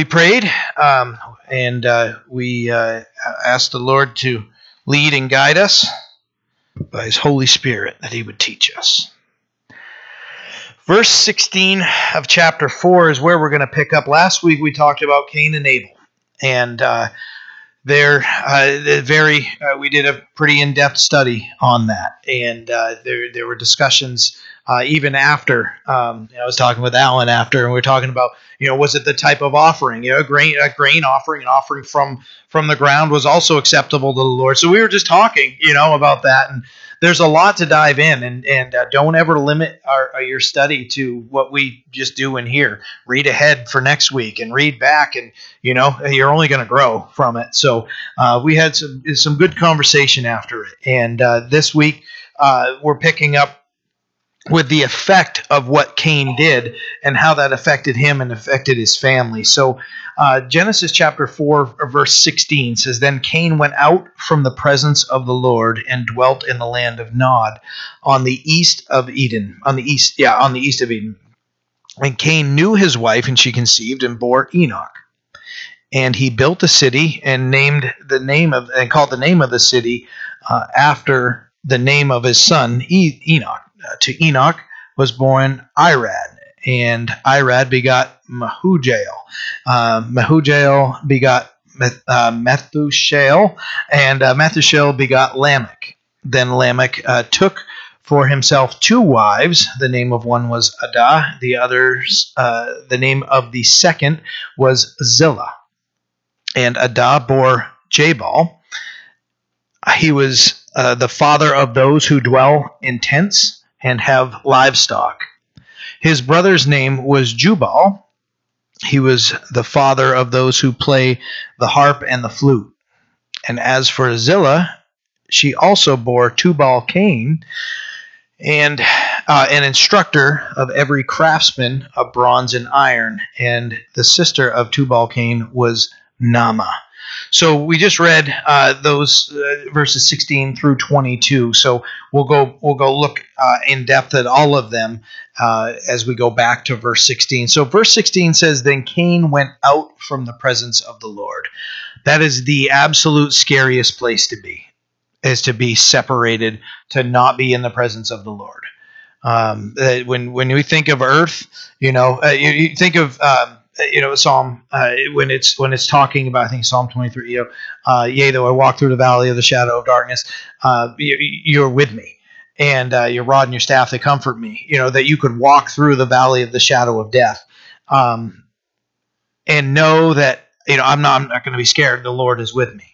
we prayed um, and uh, we uh, asked the Lord to lead and guide us by His Holy Spirit that He would teach us. Verse 16 of chapter 4 is where we're going to pick up. Last week we talked about Cain and Abel. And uh, there, uh, very, uh, we did a pretty in depth study on that. And uh, there, there were discussions uh, even after um, you know, I was talking with Alan after, and we were talking about you know was it the type of offering? You know, a grain a grain offering, an offering from from the ground was also acceptable to the Lord. So we were just talking, you know, about that, and there's a lot to dive in, and and uh, don't ever limit our, uh, your study to what we just do in here. Read ahead for next week and read back, and you know you're only going to grow from it. So uh, we had some some good conversation after it, and uh, this week uh, we're picking up with the effect of what Cain did and how that affected him and affected his family. So, uh, Genesis chapter 4, verse 16 says, Then Cain went out from the presence of the Lord and dwelt in the land of Nod on the east of Eden. On the east, yeah, on the east of Eden. And Cain knew his wife, and she conceived and bore Enoch. And he built a city and named the name of and called the name of the city uh, after the name of his son e- Enoch to Enoch was born Irad, and Irad begot Mahujael. Uh, Mehujael begot Meth, uh, and uh, begot Lamech. Then Lamech uh, took for himself two wives. The name of one was Adah, the others, uh, the name of the second was Zillah. And Adah bore Jabal. He was uh, the father of those who dwell in tents and have livestock. His brother's name was Jubal. He was the father of those who play the harp and the flute. And as for Zillah, she also bore Tubal Cain, and uh, an instructor of every craftsman of bronze and iron. And the sister of Tubal Cain was Naamah. So we just read uh, those uh, verses 16 through 22. So we'll go we'll go look uh, in depth at all of them uh, as we go back to verse 16. So verse 16 says, "Then Cain went out from the presence of the Lord." That is the absolute scariest place to be, is to be separated, to not be in the presence of the Lord. Um, when when we think of earth, you know, uh, you, you, think of um, you know psalm uh, when it's when it's talking about i think psalm 23 you know uh, yea though i walk through the valley of the shadow of darkness uh, you, are with me and uh, your rod and your staff they comfort me you know that you could walk through the valley of the shadow of death um, and know that you know i'm not, I'm not going to be scared the lord is with me.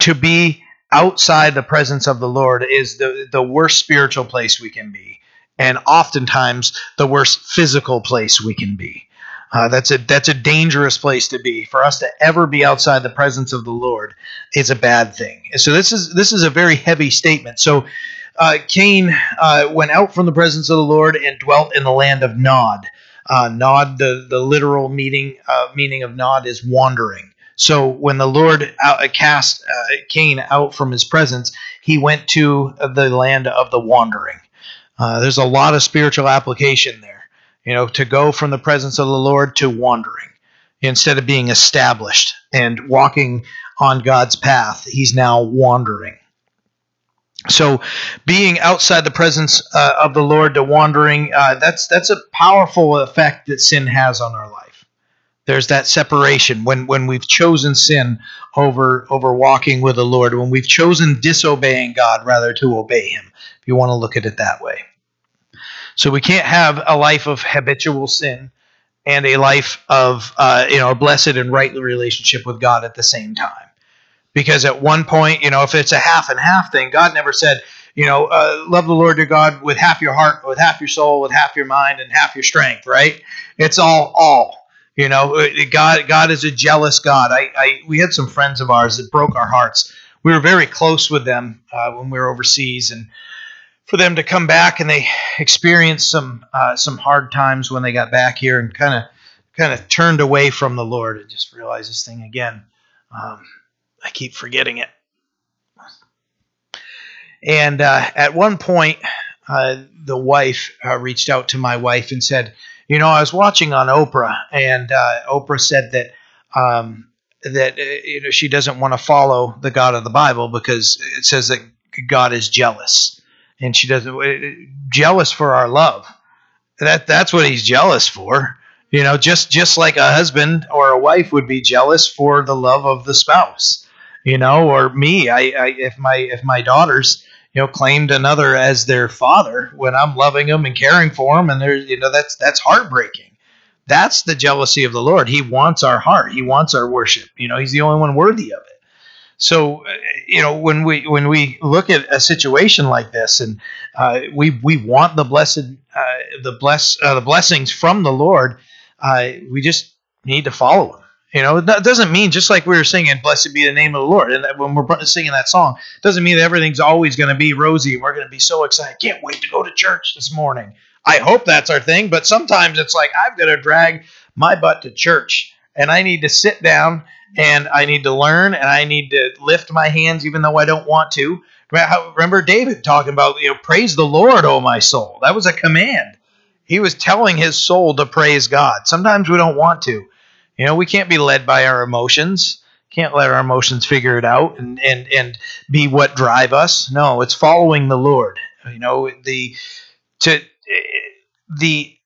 To be outside the presence of the lord is the, the worst spiritual place we can be and oftentimes the worst physical place we can be uh, that's a that's a dangerous place to be. For us to ever be outside the presence of the Lord is a bad thing. So this is this is a very heavy statement. So uh, Cain uh, went out from the presence of the Lord and dwelt in the land of Nod. Uh, Nod, the the literal meaning uh, meaning of Nod is wandering. So when the Lord out, uh, cast Cain out from his presence, he went to the land of the wandering. there's a lot of spiritual application there you know, to go from the presence of the Lord to wandering instead of being established and walking on God's path. He's now wandering. So, being outside the presence uh, of the Lord to wandering, uh, that's that's a powerful effect that sin has on our life. There's that separation when when we've chosen sin over over walking with the Lord, when we've chosen disobeying God rather to obey Him. If you want to look at it that way. So we can't have a life of habitual sin and a life of uh, you know a blessed and right relationship with God at the same time. Because at one point, you know, if it's a half and half thing, God never said, you know, uh, love the Lord your God with half your heart, with half your soul, with half your mind, and half your strength. Right? It's all all. You know, uh, God God is a jealous God. I, I we had some friends of ours that broke our hearts. We were very close with them uh, when we were overseas, and for them to come back and they experienced some uh, some hard times when they got back here and kind of kind of turned away from the Lord and just realized this thing again. Um, I keep forgetting it. And uh, at one point, uh, the wife uh, reached out to my wife and said, You know, I was watching on Oprah, and uh, Oprah said that um, that uh, you know she doesn't want to follow the God of the Bible because it says that God is jealous, and she doesn't uh, jealous for our love. That that's what He's jealous for. You know, just just like a husband or a wife would be jealous for the love of the spouse. You know, or me, I, I if my if my daughters you know claimed another as their father when I'm loving them and caring for them, and there's you know that's that's heartbreaking. That's the jealousy of the Lord. He wants our heart. He wants our worship. You know, He's the only one worthy of it. So, uh, you know, when we when we look at a situation like this, and uh, we we want the blessed uh, the bless uh, the blessings from the Lord, uh, we just need to follow Him. You know, that doesn't mean just like we were singing, "Blessed be the name of the Lord," and when we're singing that song, doesn't mean that everything's always going to be rosy. and We're going to be so excited. Can't wait to go to church this morning. I hope that's our thing, but sometimes it's like I've got to drag my butt to church, and I need to sit down and I need to learn and I need to lift my hands even though I don't want to. Remember David talking about, you know, praise the Lord, oh my soul. That was a command. He was telling his soul to praise God. Sometimes we don't want to. You know, we can't be led by our emotions. Can't let our emotions figure it out and and and be what drive us. No, it's following the Lord. You know, the to the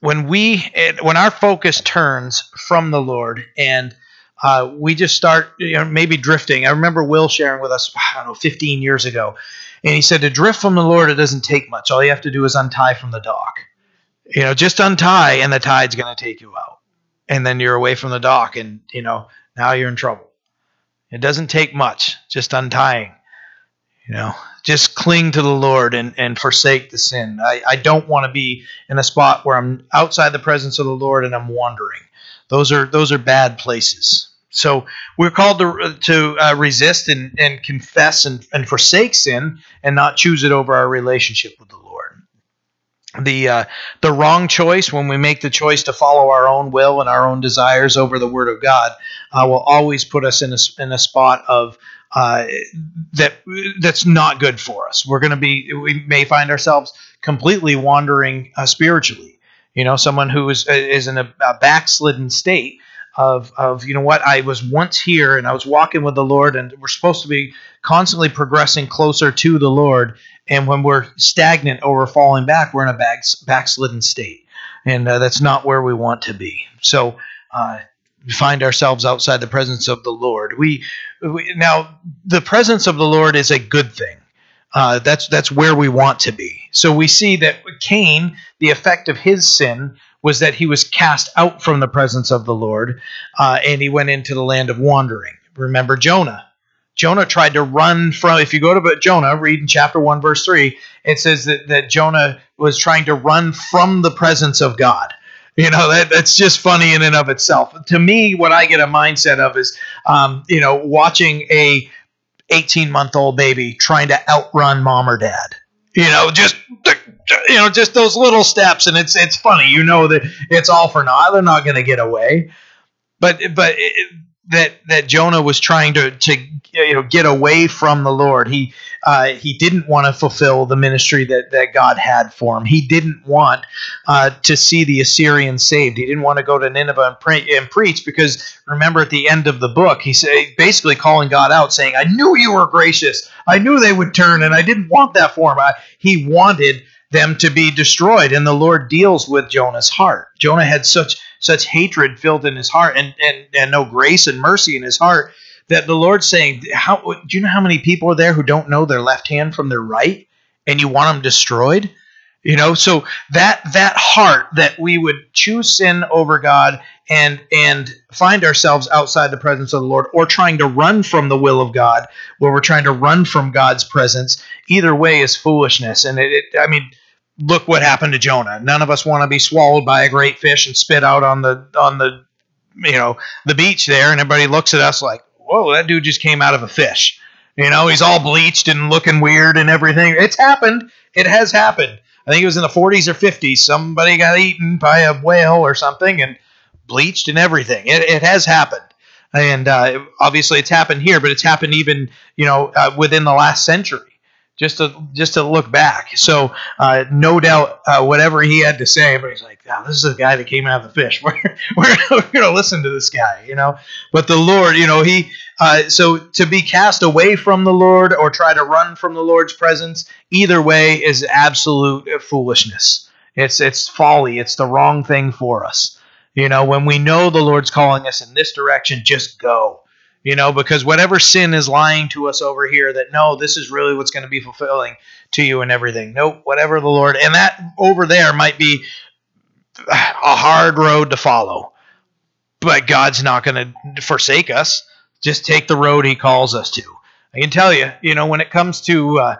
when we when our focus turns from the Lord and uh, we just start you know, maybe drifting. I remember Will sharing with us, I don't know, 15 years ago, and he said to drift from the Lord, it doesn't take much. All you have to do is untie from the dock. You know, just untie, and the tide's going to take you out. And then you're away from the dock and you know now you're in trouble. It doesn't take much just untying. You know just cling to the lord and, and forsake the sin. I, I don't want to be in a spot where i'm outside the presence of the lord and i'm wandering. Those are those are bad places so we're called to, to uh, resist and, and confess and, and forsake sin and not choose it over our relationship with the lord the uh, the wrong choice when we make the choice to follow our own will and our own desires over the Word of God uh, will always put us in a, in a spot of uh, that that's not good for us. We're going to be we may find ourselves completely wandering uh, spiritually. You know, someone who is is in a, a backslidden state of of you know what I was once here and I was walking with the Lord and we're supposed to be constantly progressing closer to the Lord. And when we're stagnant or we're falling back we're in a back, backslidden state. And uh, that's not where we want to be. So uh, we find ourselves outside the presence of the Lord. We, we now the presence of the Lord is a good thing. Uh, that's that's where we want to be. So we see that Cain the effect of his sin was that he was cast out from the presence of the Lord uh, and he went into the land of wandering. Remember Jonah. Jonah tried to run from, if you go to Jonah, read in chapter 1, verse 3, it says that, that Jonah was trying to run from the presence of God. You know, that, that's just funny in and of itself. To me, what I get a mindset of is, um, you know, watching a 18 month old baby trying to outrun mom or dad. You know, just you know, just those little steps, and it's it's funny. You know that it's all for naught. They're not going to get away. But but it, that that Jonah was trying to to you know get away from the Lord. He uh, he didn't want to fulfill the ministry that that God had for him. He didn't want uh, to see the Assyrians saved. He didn't want to go to Nineveh and, and preach because remember at the end of the book he said basically calling God out, saying, "I knew you were gracious. I knew they would turn, and I didn't want that for him. I, he wanted." Them to be destroyed. And the lord deals with jonah's heart. Jonah had such such hatred filled in his heart and and, and no grace and mercy in his heart that the lord's saying how do you know how many people are there who don't know their left hand from their right? And you want them destroyed you know so that that heart that we would choose sin over god and and find ourselves outside the presence of the lord or trying to run from the will of god where we're trying to run from god's presence either way is foolishness and it, it i mean look what happened to Jonah. None of us want to be swallowed by a great fish and spit out on the on the you know the beach there, and everybody looks at us like, "Whoa, that dude just came out of a fish." You know, he's all bleached and looking weird and everything. It's happened. It has happened. I think it was in the 40s or 50s. Somebody got eaten by a whale or something and bleached and everything. It, it has happened. And uh, obviously, it's happened here, but it's happened even you know uh, within the last century just to just to look back. So uh, no doubt, uh, whatever he had to say, everybody's like, oh, "This is the guy that came out of the fish. We're we're, we're going to listen to this guy," you know. But the Lord, you know, he uh, so to be cast away from the Lord or try to run from the Lord's presence, either way is absolute foolishness. It's it's folly. It's the wrong thing for us. You know, when we know the Lord's calling us in this direction, just go you know, because whatever sin is lying to us over here that no, this is really what's going to be fulfilling to you and everything. Nope, whatever the Lord, and that over there might be a hard road to follow, but God's not going to forsake us. Just take the road He calls us to. I can tell you, you know, when it comes to uh,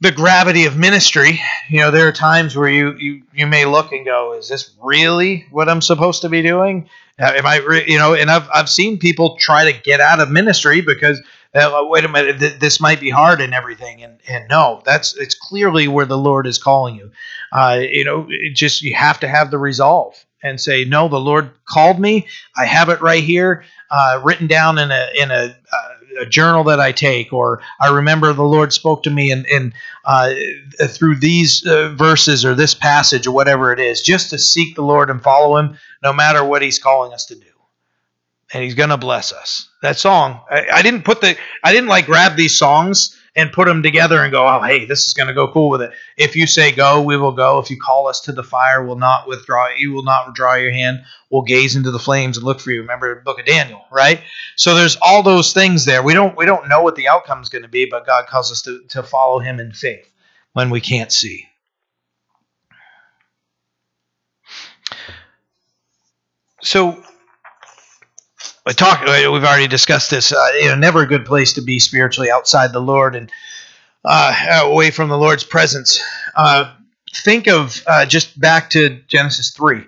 the gravity of ministry, you know, there are times where you, you you may look and go, "Is this really what I'm supposed to be doing?" Am I, re- you know, and I've, I've seen people try to get out of ministry because, uh, wait a minute, th- this might be hard and everything. And, and no, that's, it's clearly where the Lord is calling you. Uh, you know, just, you have to have the resolve and say, no, the Lord called me. I have it right here, uh, written down in a, in a, uh, a journal that I take, or I remember the Lord spoke to me and, and uh, through these uh, verses or this passage or whatever it is, just to seek the Lord and follow Him, no matter what He's calling us to do. And He's to bless us. That song, I, I didn't put the, I didn't like grab these songs and put them together and go, oh, hey, this is going to go cool with it. If you say go, we will go. If you call us to the fire, we'll not withdraw. You will not withdraw your hand. We'll gaze into the flames and look for you. Remember the book of Daniel, right? So there's all those things there. We don't we don't know what the outcome is going to be, but God calls us to, to follow him in faith when we can't see. So Talk. We've already discussed this. Uh, you know, never a good place to be spiritually outside the Lord and uh, away from the Lord's presence. Uh, think of uh, just back to Genesis three,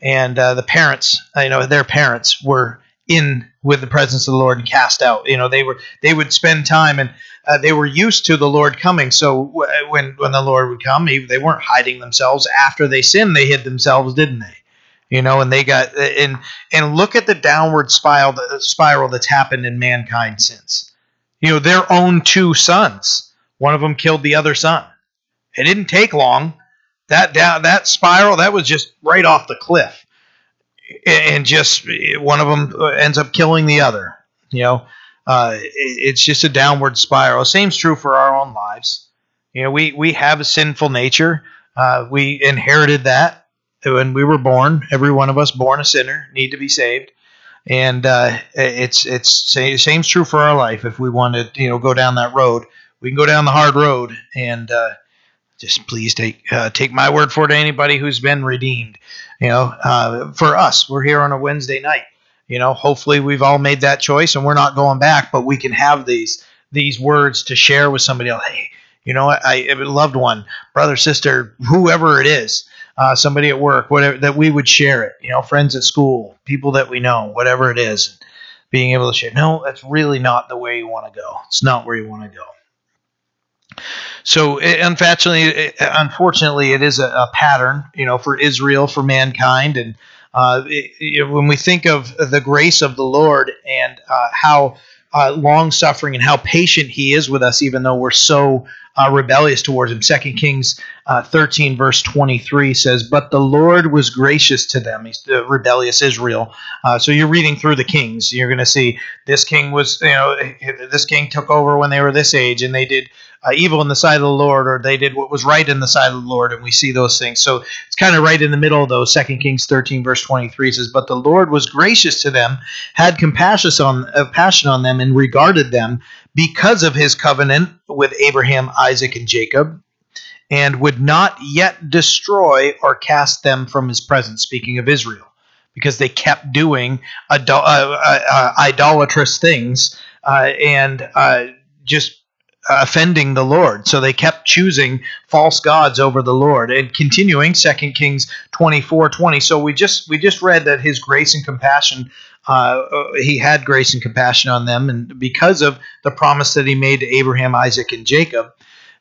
and uh, the parents. Uh, you know, their parents were in with the presence of the Lord and cast out. You know, they were they would spend time and they were used to the Lord coming. So when when the Lord would come, they weren't hiding themselves. After they sinned, they hid themselves, didn't they? You know and they got and and look at the downward spiral spiral that's happened in mankind since. You know their own two sons one of them killed the other son. It didn't take long. That down that spiral that was just right off the cliff. And just one of them ends up killing the other you know? Uh, it's just a downward spiral. Same's true for our own lives. You know we we have a sinful nature. Uh, we inherited that when we were born, every one of us born a sinner, need to be saved. And uh, it's it's same's true for our life. If we want to, you know, go down that road, we can go down the hard road. And uh, just please take uh, take my word for it. Anybody who's been redeemed, you know, uh, for us, we're here on a Wednesday night. You know, hopefully we've all made that choice and we're not going back. But we can have these these words to share with somebody else. Hey, you know, I, I loved one, brother, sister, whoever it is uh, somebody at work, whatever, that we would share it. You know, friends at school, people that we know, whatever it is, being able to share. No, that's really not the way you want to go. It's not where you want to go. So, unfortunately, unfortunately, it is a, a, pattern, you know, for Israel, for mankind, and uh, it, when we think of the grace of the Lord and uh, how uh, long suffering and how patient He is with us, even though we're so uh, rebellious towards him. Second Kings uh, 13, verse 23 says, But the Lord was gracious to them. He's the rebellious Israel. Uh, so you're reading through the kings. You're going to see this king was, you know, this king took over when they were this age and they did uh, evil in the sight of the Lord, or they did what was right in the sight of the Lord, and we see those things. So it's kind of right in the middle of those. Second Kings 13, verse 23 says, But the Lord was gracious to them, had compassion on, uh, passion on them, and regarded them because of his covenant with Abraham, Isaac, and Jacob, and would not yet destroy or cast them from his presence. Speaking of Israel, because they kept doing idol- uh, uh, uh, idolatrous things uh, and uh, just offending the Lord. So they kept choosing false gods over the Lord. And continuing, 2 Kings 24 20. So we just we just read that his grace and compassion uh, he had grace and compassion on them, and because of the promise that he made to Abraham, Isaac, and Jacob,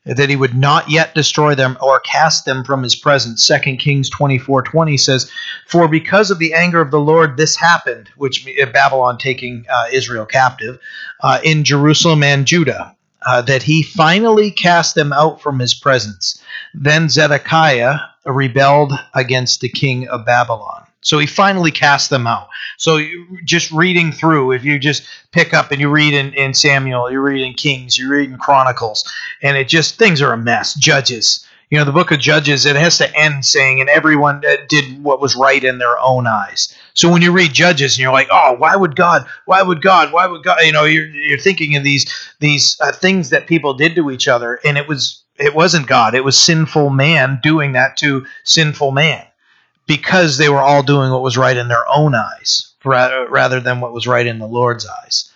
that he would not yet destroy them or cast them from his presence. Second Kings 24 20 says, For because of the anger of the Lord, this happened, which uh, Babylon taking uh, Israel captive, uh, in Jerusalem and Judah. uh, that he finally cast them out from his presence. Then Zedekiah rebelled against the king of Babylon. So he finally cast them out. So just reading through, if you just pick up and you read in, in Samuel, you read in Kings, you read in Chronicles, and it just, things are a mess. Judges. You know, the book of Judges, it has to end saying, and everyone did what was right in their own eyes. So when you read Judges and you're like, oh, why would God, why would God, why would God, you know, you're, you're thinking of these, these uh, things that people did to each other, and it was, it wasn't God, it was sinful man doing that to sinful man because they were all doing what was right in their own eyes rather than what was right in the Lord's eyes.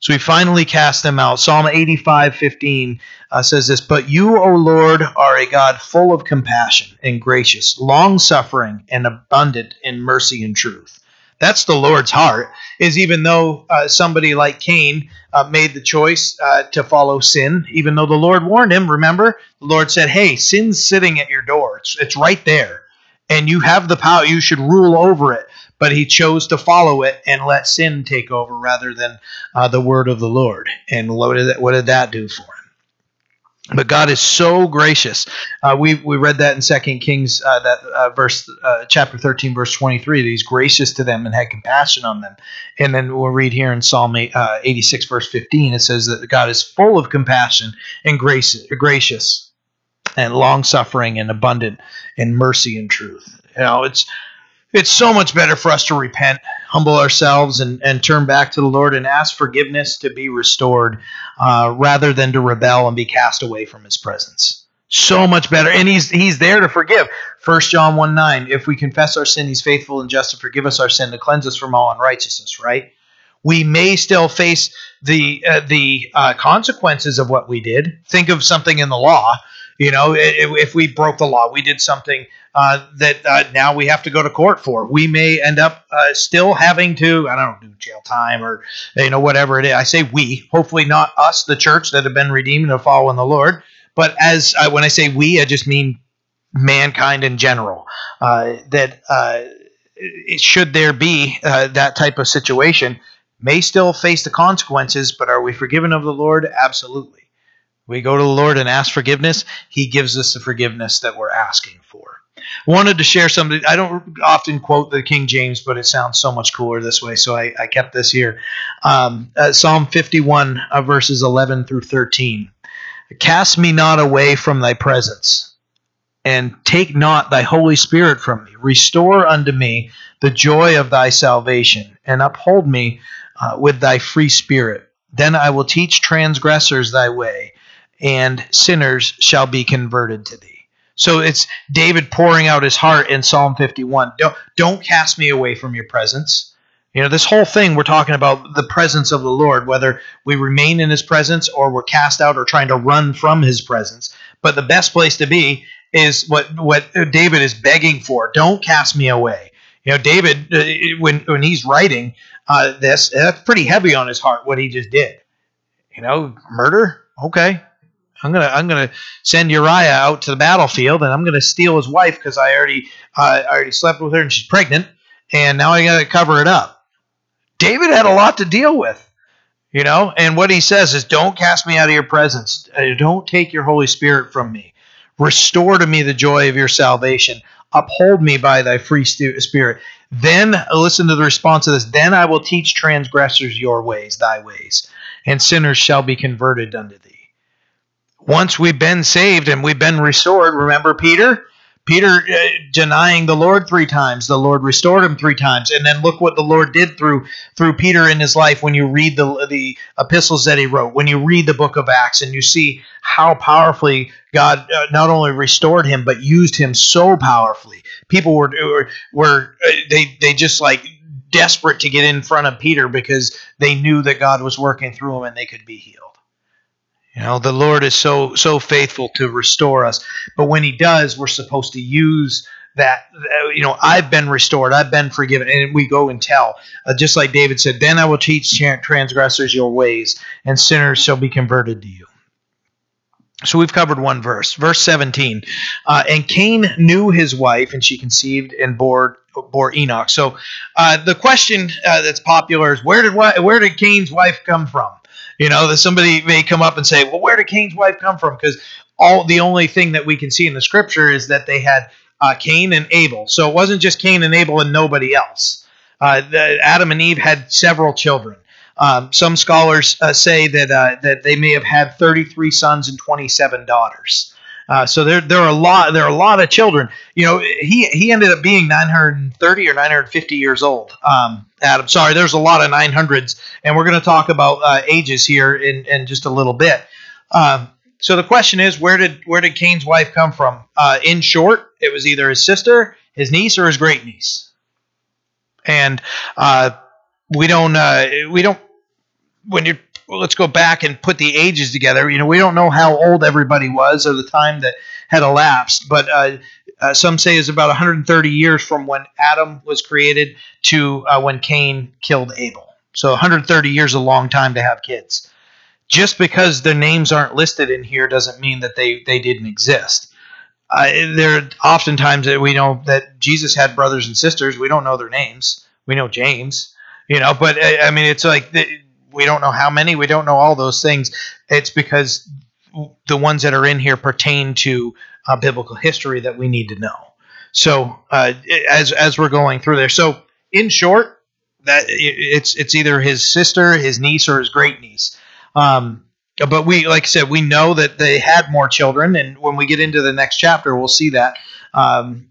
So he finally cast them out. Psalm 85 15 uh, says this But you, O Lord, are a God full of compassion and gracious, long suffering, and abundant in mercy and truth. That's the Lord's heart, is even though uh, somebody like Cain uh, made the choice uh, to follow sin, even though the Lord warned him, remember? The Lord said, Hey, sin's sitting at your door, it's, it's right there and you have the power. You should rule over it. But he chose to follow it and let sin take over rather than uh, the word of the Lord. And what did that, what did that do for him? But God is so gracious. Uh, we we read that in Second Kings, uh, that uh, verse, uh, chapter thirteen, verse twenty-three. That He's gracious to them and had compassion on them. And then we'll read here in Psalm uh, eighty-six, verse fifteen. It says that God is full of compassion and grace, gracious and long suffering and abundant in mercy and truth. You know, it's it's so much better for us to repent, humble ourselves, and, and turn back to the Lord and ask forgiveness to be restored uh, rather than to rebel and be cast away from his presence. So much better. And he's he's there to forgive. 1 John 1 9. If we confess our sin, he's faithful and just to forgive us our sin, to cleanse us from all unrighteousness, right? We may still face the uh, the uh, consequences of what we did. Think of something in the law you know, if we broke the law, we did something uh, that uh, now we have to go to court for. We may end up uh, still having to, I don't know, do jail time or you know whatever it is. I say we, hopefully not us, the church that have been redeemed and follow in the Lord. But as uh, when I say we, I just mean mankind in general. Uh, that uh, should there be that type of situation, may still face the consequences. But are we forgiven of the Lord? Absolutely. We go to the Lord and ask forgiveness. He gives us the forgiveness that we're asking for. Wanted to share something. I don't often quote the King James, but it sounds so much cooler this way, so I, I kept this here. Um, uh, Psalm 51, uh, verses 11 through 13. Cast me not away from thy presence, and take not thy Holy Spirit from me. Restore unto me the joy of thy salvation, and uphold me uh, with thy free spirit. Then I will teach transgressors thy way and sinners shall be converted to thee. So it's David pouring out his heart in Psalm 51. Don't, don't cast me away from your presence. You know, this whole thing we're talking about the presence of the Lord, whether we remain in his presence or we're cast out or trying to run from his presence. But the best place to be is what what David is begging for. Don't cast me away. You know, David, uh, when when he's writing uh, this, that's pretty heavy on his heart. What he just did. You know, murder. Okay, I'm gonna I'm gonna send Uriah out to the battlefield, and I'm gonna steal his wife because I already uh, I already slept with her and she's pregnant, and now I gotta cover it up. David had a lot to deal with, you know. And what he says is, "Don't cast me out of your presence. Uh, don't take your Holy Spirit from me. Restore to me the joy of your salvation. Uphold me by thy free spirit." Then listen to the response of this. Then I will teach transgressors your ways, thy ways, and sinners shall be converted unto thee once we've been saved and we've been restored, remember Peter? Peter uh, denying the Lord three times, the Lord restored him three times, and then look what the Lord did through through Peter in his life. When you read the the epistles that he wrote, when you read the book of Acts, and you see how powerfully God uh, not only restored him but used him so powerfully. People were were, were uh, they they just like desperate to get in front of Peter because they knew that God was working through him and they could be healed. You know, the Lord is so so faithful to restore us. But when he does, we're supposed to use that you know i've been restored i've been forgiven and we go and tell. Uh, just like david said then i will teach transgressors your ways and sinners shall be converted to you. So we've covered one verse. Verse 17 uh, and cain knew his wife and she conceived and bore bore enoch. So uh, the question uh, that's popular is where did where did cain's wife come from You know, that somebody may come up and say, "Well, where did Cain's wife come from?" Because all the only thing that we can see in the scripture is that they had uh, Cain and Abel. So it wasn't just Cain and Abel and nobody else. Uh, the, Adam and Eve had several children. Um, some scholars uh, say that uh, that they may have had 33 sons and 27 daughters. Uh, so there, there are a lot. There are a lot of children. You know, he he ended up being 930 or 950 years old. Um, Adam, sorry, there's a lot of 900s, and we're going to talk about uh, ages here in, in just a little bit. Um, so the question is, where did where did Cain's wife come from? Uh, in short, it was either his sister, his niece, or his great niece. And uh, we don't uh, we don't when you let's go back and put the ages together. You know, we don't know how old everybody was or the time that had elapsed, but uh, uh, some say is about 130 years from when Adam was created to uh, when Cain killed Abel. So 130 years is a long time to have kids just because their names aren't listed in here doesn't mean that they they didn't exist. Uh, there oftentimes that we know that Jesus had brothers and sisters. We don't know their names. We know James, you know, but uh, I mean, it's like we don't know how many. We don't know all those things. It's because the ones that are in here pertain to uh, biblical history that we need to know. So uh, as as we're going through there, so in short, that it's it's either his sister, his niece, or his great niece. Um, but we, like I said, we know that they had more children, and when we get into the next chapter, we'll see that. Um,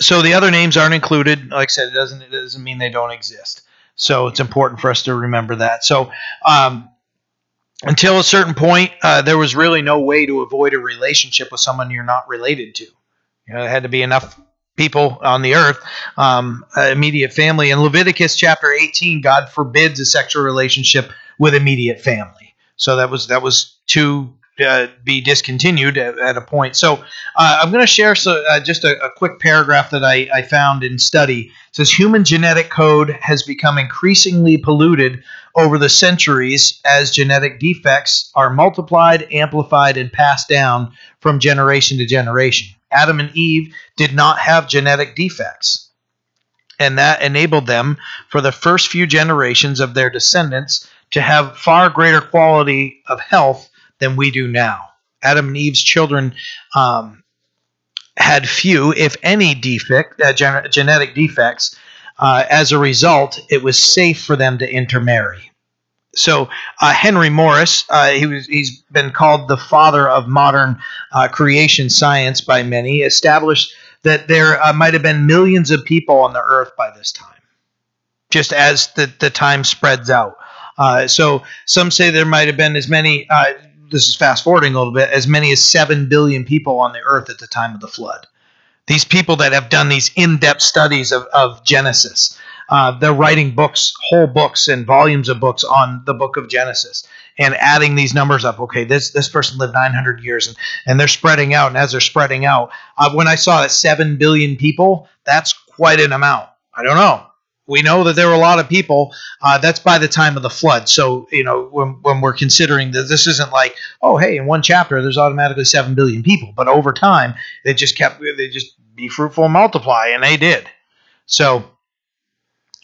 so the other names aren't included. Like I said, it doesn't it doesn't mean they don't exist. So it's important for us to remember that. So um, until a certain point, uh, there was really no way to avoid a relationship with someone you're not related to. You know, there had to be enough people on the earth, um, immediate family. In Leviticus chapter 18, God forbids a sexual relationship with immediate family. So that was that was to uh, be discontinued at, at, a point. So uh, I'm going to share so, uh, just a, a, quick paragraph that I, I, found in study. It says human genetic code has become increasingly polluted over the centuries as genetic defects are multiplied, amplified, and passed down from generation to generation. Adam and Eve did not have genetic defects. And that enabled them, for the first few generations of their descendants, to have far greater quality of health than we do now. Adam and Eve's children um, had few, if any, defect uh, gen- genetic defects. Uh, as a result, it was safe for them to intermarry. So uh, Henry Morris, uh, he was, he's been called the father of modern uh, creation science by many, established that there uh, might have been millions of people on the earth by this time, just as the, the time spreads out. So some say there might have been as many. This is fast forwarding a little bit. As many as seven billion people on the earth at the time of the flood. These people that have done these in-depth studies of, of Genesis. Uh, they're writing books, whole books and volumes of books on the book of Genesis and adding these numbers up. Okay, this this person lived 900 years, and, and they're spreading out. And as they're spreading out, uh, when I saw that 7 billion people, that's quite an amount. I don't know we know that there were a lot of people. Uh, that's by the time of the flood. So, you know, when, when we're considering that this isn't like, oh, hey, in one chapter there's automatically 7 billion people. But over time, they just kept, they just be fruitful and multiply, and they did. So,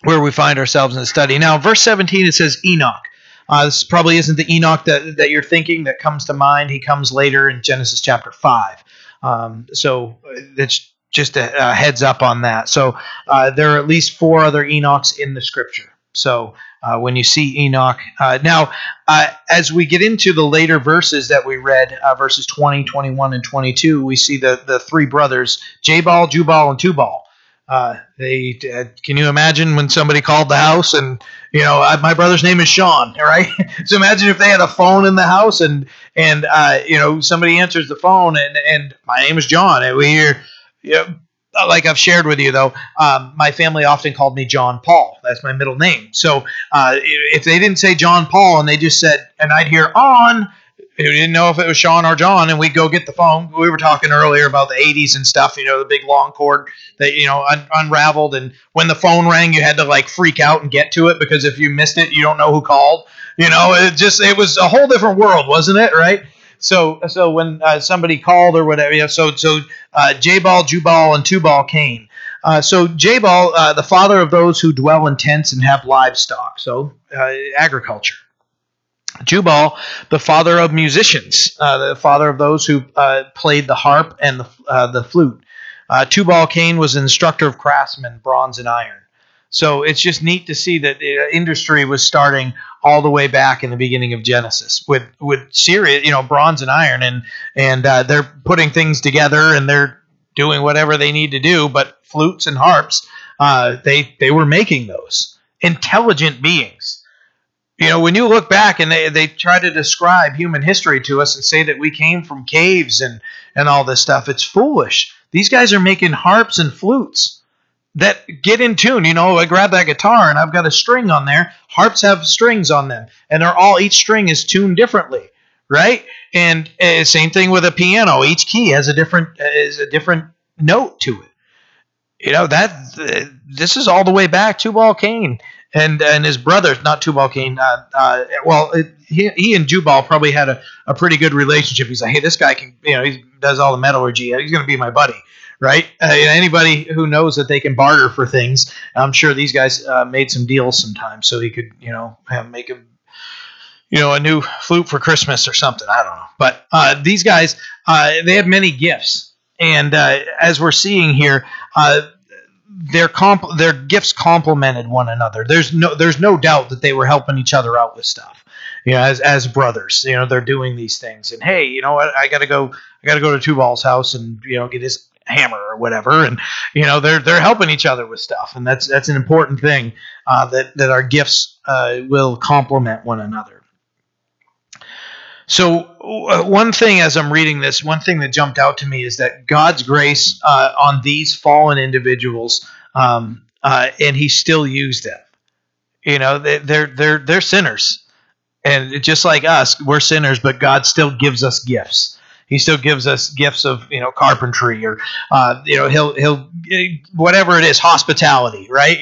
where we find ourselves in the study. Now, verse 17, it says Enoch. Uh, this probably isn't the Enoch that, that you're thinking that comes to mind. He comes later in Genesis chapter 5. Um, so, it's just a, a, heads up on that. So uh, there are at least four other Enochs in the scripture. So uh, when you see Enoch, uh, now uh, as we get into the later verses that we read, uh, verses 20, 21, and 22, we see the, the three brothers, Jabal, Jubal, and Tubal. Uh, they can you imagine when somebody called the house and you know my brother's name is Sean, right? so imagine if they had a phone in the house and and you know somebody answers the phone and and my name is John and we hear yeah, like I've shared with you, though, um, my family often called me John Paul. That's my middle name. So uh, if they didn't say John Paul and they just said, and I'd hear on, we didn't know if it was Sean or John, and we'd go get the phone. We were talking earlier about the 80s and stuff, you know, the big long cord that, you know, un- unraveled. And when the phone rang, you had to like freak out and get to it because if you missed it, you don't know who called. You know, it just, it was a whole different world, wasn't it? Right. So so when uh, somebody called or whatever, you know, so so uh, Jabal, Jubal, and Tubal came. Uh, so Jabal, uh, the father of those who dwell in tents and have livestock, so uh, agriculture. Jubal, the father of musicians, uh, the father of those who uh, played the harp and the, the flute. Tubal Cain was an instructor of craftsmen, bronze and iron. So it's just neat to see that the industry was starting all the way back in the beginning of Genesis with with serious, you know, bronze and iron, and and uh, they're putting things together and they're doing whatever they need to do. But flutes and harps, uh, they they were making those intelligent beings. You know, when you look back and they, they try to describe human history to us and say that we came from caves and, and all this stuff, it's foolish. These guys are making harps and flutes that get in tune. You know, I grab that guitar and I've got a string on there. Harps have strings on them, and they're all each string is tuned differently, right? And uh, same thing with a piano. Each key has a different uh, is a different note to it. You know that uh, this is all the way back Tubal Cain and and his brothers, not Tubal Cain. Uh, uh, well, it, he, he and Jubal probably had a, a pretty good relationship. He's like, hey, this guy can, you know, he does all the metallurgy. He's going to be my buddy right? Uh, anybody who knows that they can barter for things, I'm sure these guys uh, made some deals sometimes so he could, you know, have, make a, you know, a new flute for Christmas or something. I don't know, but uh, these guys, uh, they had many gifts, and uh, as we're seeing here. Uh, their comp- their gifts complemented one another. There's no there's no doubt that they were helping each other out with stuff. You know, as as brothers, you know, they're doing these things. And hey, you know what? I got to go. I got to go to Tubal's house and you know get his hammer or whatever. And you know they're they're helping each other with stuff. And that's that's an important thing uh, that that our gifts uh, will complement one another. So uh, one thing as i'm reading this one thing that jumped out to me is that god's grace uh, on these fallen individuals um, uh, and he still used them. You know they, they're they're they're sinners. And just like us we're sinners but god still gives us gifts he still gives us gifts of you know carpentry or uh, you know he'll he'll whatever it is hospitality right?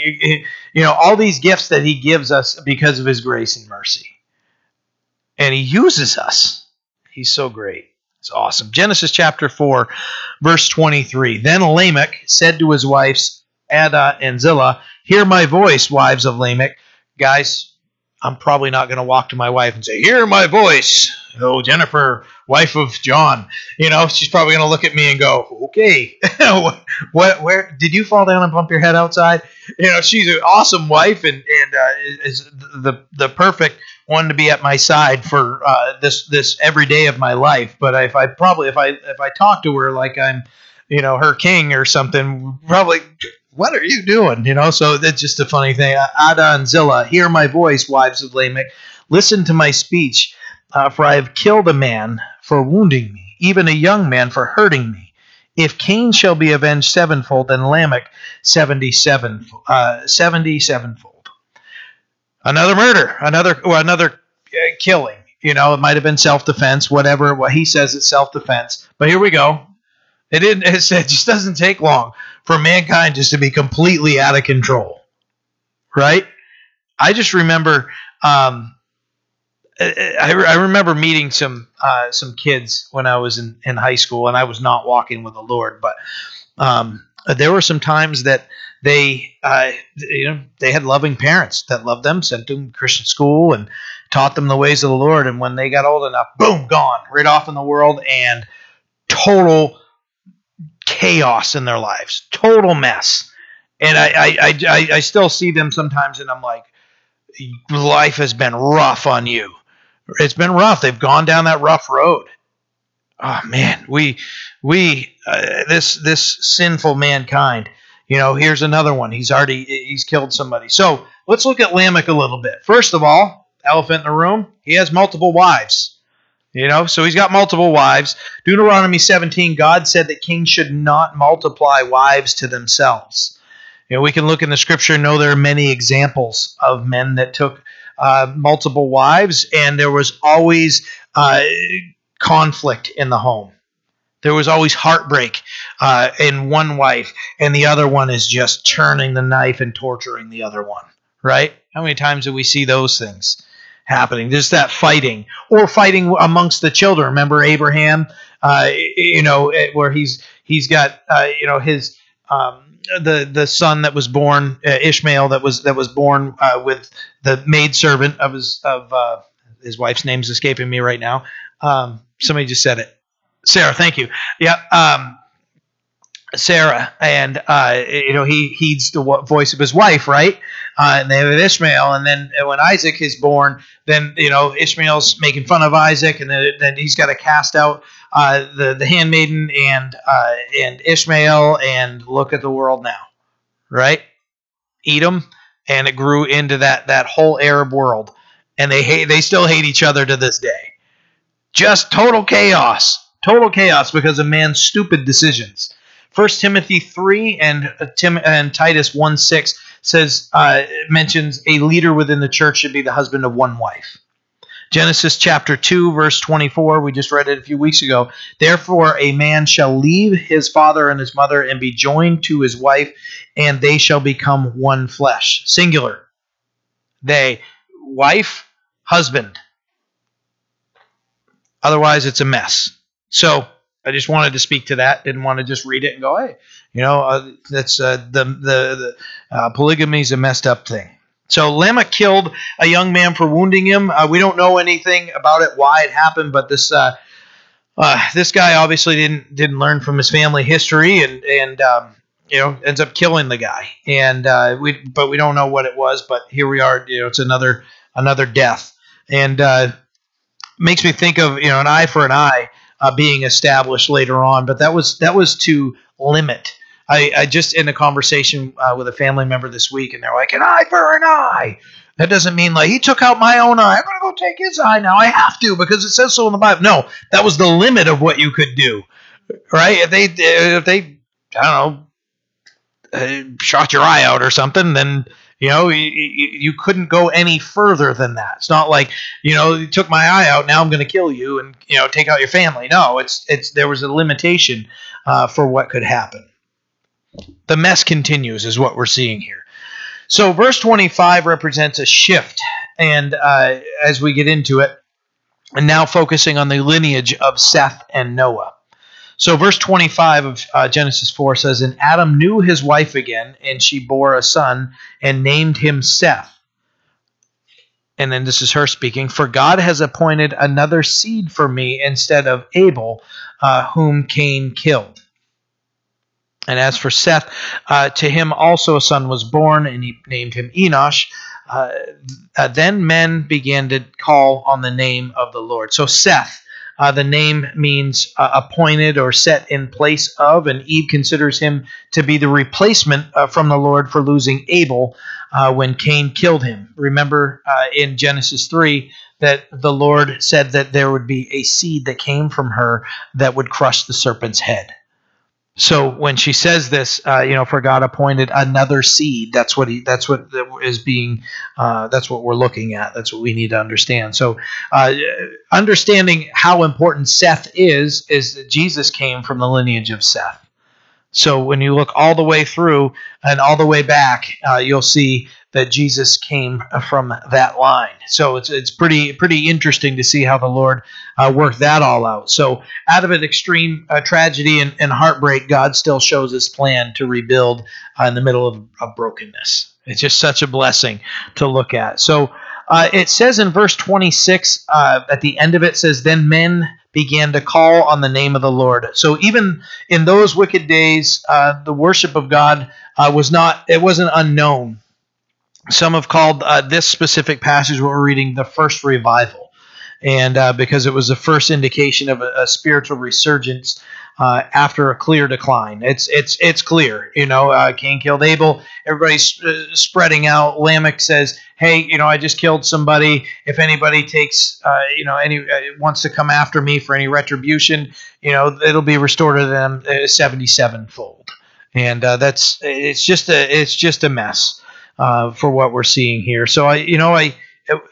You know all these gifts that he gives us because of his grace and mercy. And he uses us. He's so great. It's awesome. Genesis chapter 4 verse 23 then lamech said to his wives Adah and zillah hear my voice wives of lamech. Guys i'm probably not going to walk to my wife and say hear my voice oh jennifer wife of John. You know, she's probably going to look at me and go, "Okay, what, where did you fall down and bump your head outside?" You know, she's an awesome wife and and uh, is the the perfect one to be at my side for uh, this this every day of my life. But if I probably if I if I talk to her like I'm, you know, her king or something, probably. What are you doing? You know, so that's just a funny thing. Zillah, hear my voice, wives of Lamech. Listen to my speech, uh, for I have killed a man for wounding me, even a young man for hurting me. If Cain shall be avenged sevenfold, then Lamech seventy-seven, uh, seventy-sevenfold. Another murder, another another uh, killing. You know, it might have been self-defense, whatever. What he says it's self-defense, but here we go. It didn't. It just doesn't take long for mankind just to be completely out of control, right? I just remember um, I, I remember meeting some uh, some kids when I was in, in high school, and I was not walking with the Lord, but um, there were some times that they uh, you know they had loving parents that loved them, sent them to Christian school, and taught them the ways of the Lord. And when they got old enough, boom, gone right off in the world, and total chaos in their lives, total mess. And I I, I, I still see them sometimes, and I'm like, life has been rough on you it's been rough. They've gone down that rough road. Oh man, we we uh, this this sinful mankind. You know, here's another one. He's already he's killed somebody. So let's look at Lamech a little bit. First of all, elephant in the room. He has multiple wives. You know, so he's got multiple wives. Deuteronomy 17, God said that kings should not multiply wives to themselves. You know, we can look in the scripture and know there are many examples of men that took uh, multiple wives, and there was always uh, conflict in the home. There was always heartbreak uh, in one wife, and the other one is just turning the knife and torturing the other one. Right? How many times do we see those things happening? There's that fighting, or fighting amongst the children. Remember Abraham? Uh, you know, where he's he's got uh, you know his um, the the son that was born uh, Ishmael that was that was born uh, with the maid servant of his of uh, his wife's name's escaping me right now. Um, somebody just said it. Sarah, thank you. Yeah. Um, Sarah, and uh, you know he heeds the voice of his wife, right? Uh, and they have Ishmael, and then when Isaac is born, then you know Ishmael's making fun of Isaac, and then, then he's got to cast out uh, the the handmaiden and uh, and Ishmael, and look at the world now, right? Edom, and it grew into that that whole Arab world, and they hate they still hate each other to this day. Just total chaos, total chaos because of man's stupid decisions. First Timothy three and uh, Tim and Titus one six says uh, mentions a leader within the church should be the husband of one wife. Genesis chapter 2, verse 24, we just read it a few weeks ago. Therefore, a man shall leave his father and his mother and be joined to his wife, and they shall become one flesh. Singular. They, wife, husband. Otherwise, it's a mess. So, I just wanted to speak to that. Didn't want to just read it and go, hey, you know, uh, that's uh, the the, the uh, polygamy is a messed up thing. So Lamech killed a young man for wounding him. Uh, we don't know anything about it, why it happened, but this uh, uh, this guy obviously didn't didn't learn from his family history, and and um, you know ends up killing the guy. And we but we don't know what it was. But here we are. You know, it's another another death, and makes me think of you know an eye for an eye uh, being established later on. But that was that was to limit. I, I just in a conversation uh, with a family member this week, and they're like, "An eye for an eye." That doesn't mean like he took out my own eye. I'm to go take his eye now. I have to because it says so in the Bible. No, that was the limit of what you could do, right? If they if they I don't know uh, shot your eye out or something, then you know, you, you, couldn't go any further than that. It's not like you know, you took my eye out. Now I'm going to kill you and you know take out your family. No, it's it's there was a limitation uh, for what could happen. The mess continues, is what we're seeing here. So verse 25 represents a shift, and uh, as we get into it, and now focusing on the lineage of Seth and Noah. So, verse 25 of uh, Genesis 4 says, And Adam knew his wife again, and she bore a son, and named him Seth. And then this is her speaking For God has appointed another seed for me instead of Abel, uh, whom Cain killed. And as for Seth, uh, to him also a son was born, and he named him Enosh. Uh, uh then men began to call on the name of the Lord. So, Seth uh, the name means uh, appointed or set in place of, and Eve considers him to be the replacement uh, from the Lord for losing Abel uh, when Cain killed him. Remember uh, in Genesis 3 that the Lord said that there would be a seed that came from her that would crush the serpent's head. So when she says this, uh, you know, for God appointed another seed, that's what he, that's what is being, uh, that's what we're looking at. That's what we need to understand. So, uh, understanding how important Seth is, is that Jesus came from the lineage of Seth. So when you look all the way through and all the way back, uh, you'll see that Jesus came from that line. So it's it's pretty pretty interesting to see how the Lord uh, worked that all out. So out of an extreme uh, tragedy and, and, heartbreak, God still shows His plan to rebuild uh, in the middle of, of, brokenness. It's just such a blessing to look at. So. Uh, it says in verse 26 uh, at the end of it says then men began to call on the name of the lord so even in those wicked days the worship of god was not it wasn't unknown some have called uh, this specific passage what we're reading the first revival, and uh, because it was the first indication of a, a spiritual resurgence uh, after a clear decline. It's it's it's clear, you know. Uh, Cain killed Abel. Everybody's uh, spreading out. Lamech says, "Hey, you know, I just killed somebody. If anybody takes, uh, you know, any wants to come after me for any retribution, you know, it'll be restored to them seventy-seven fold." And that's it's just a it's just a mess uh, for what we're seeing here. So I, you know, I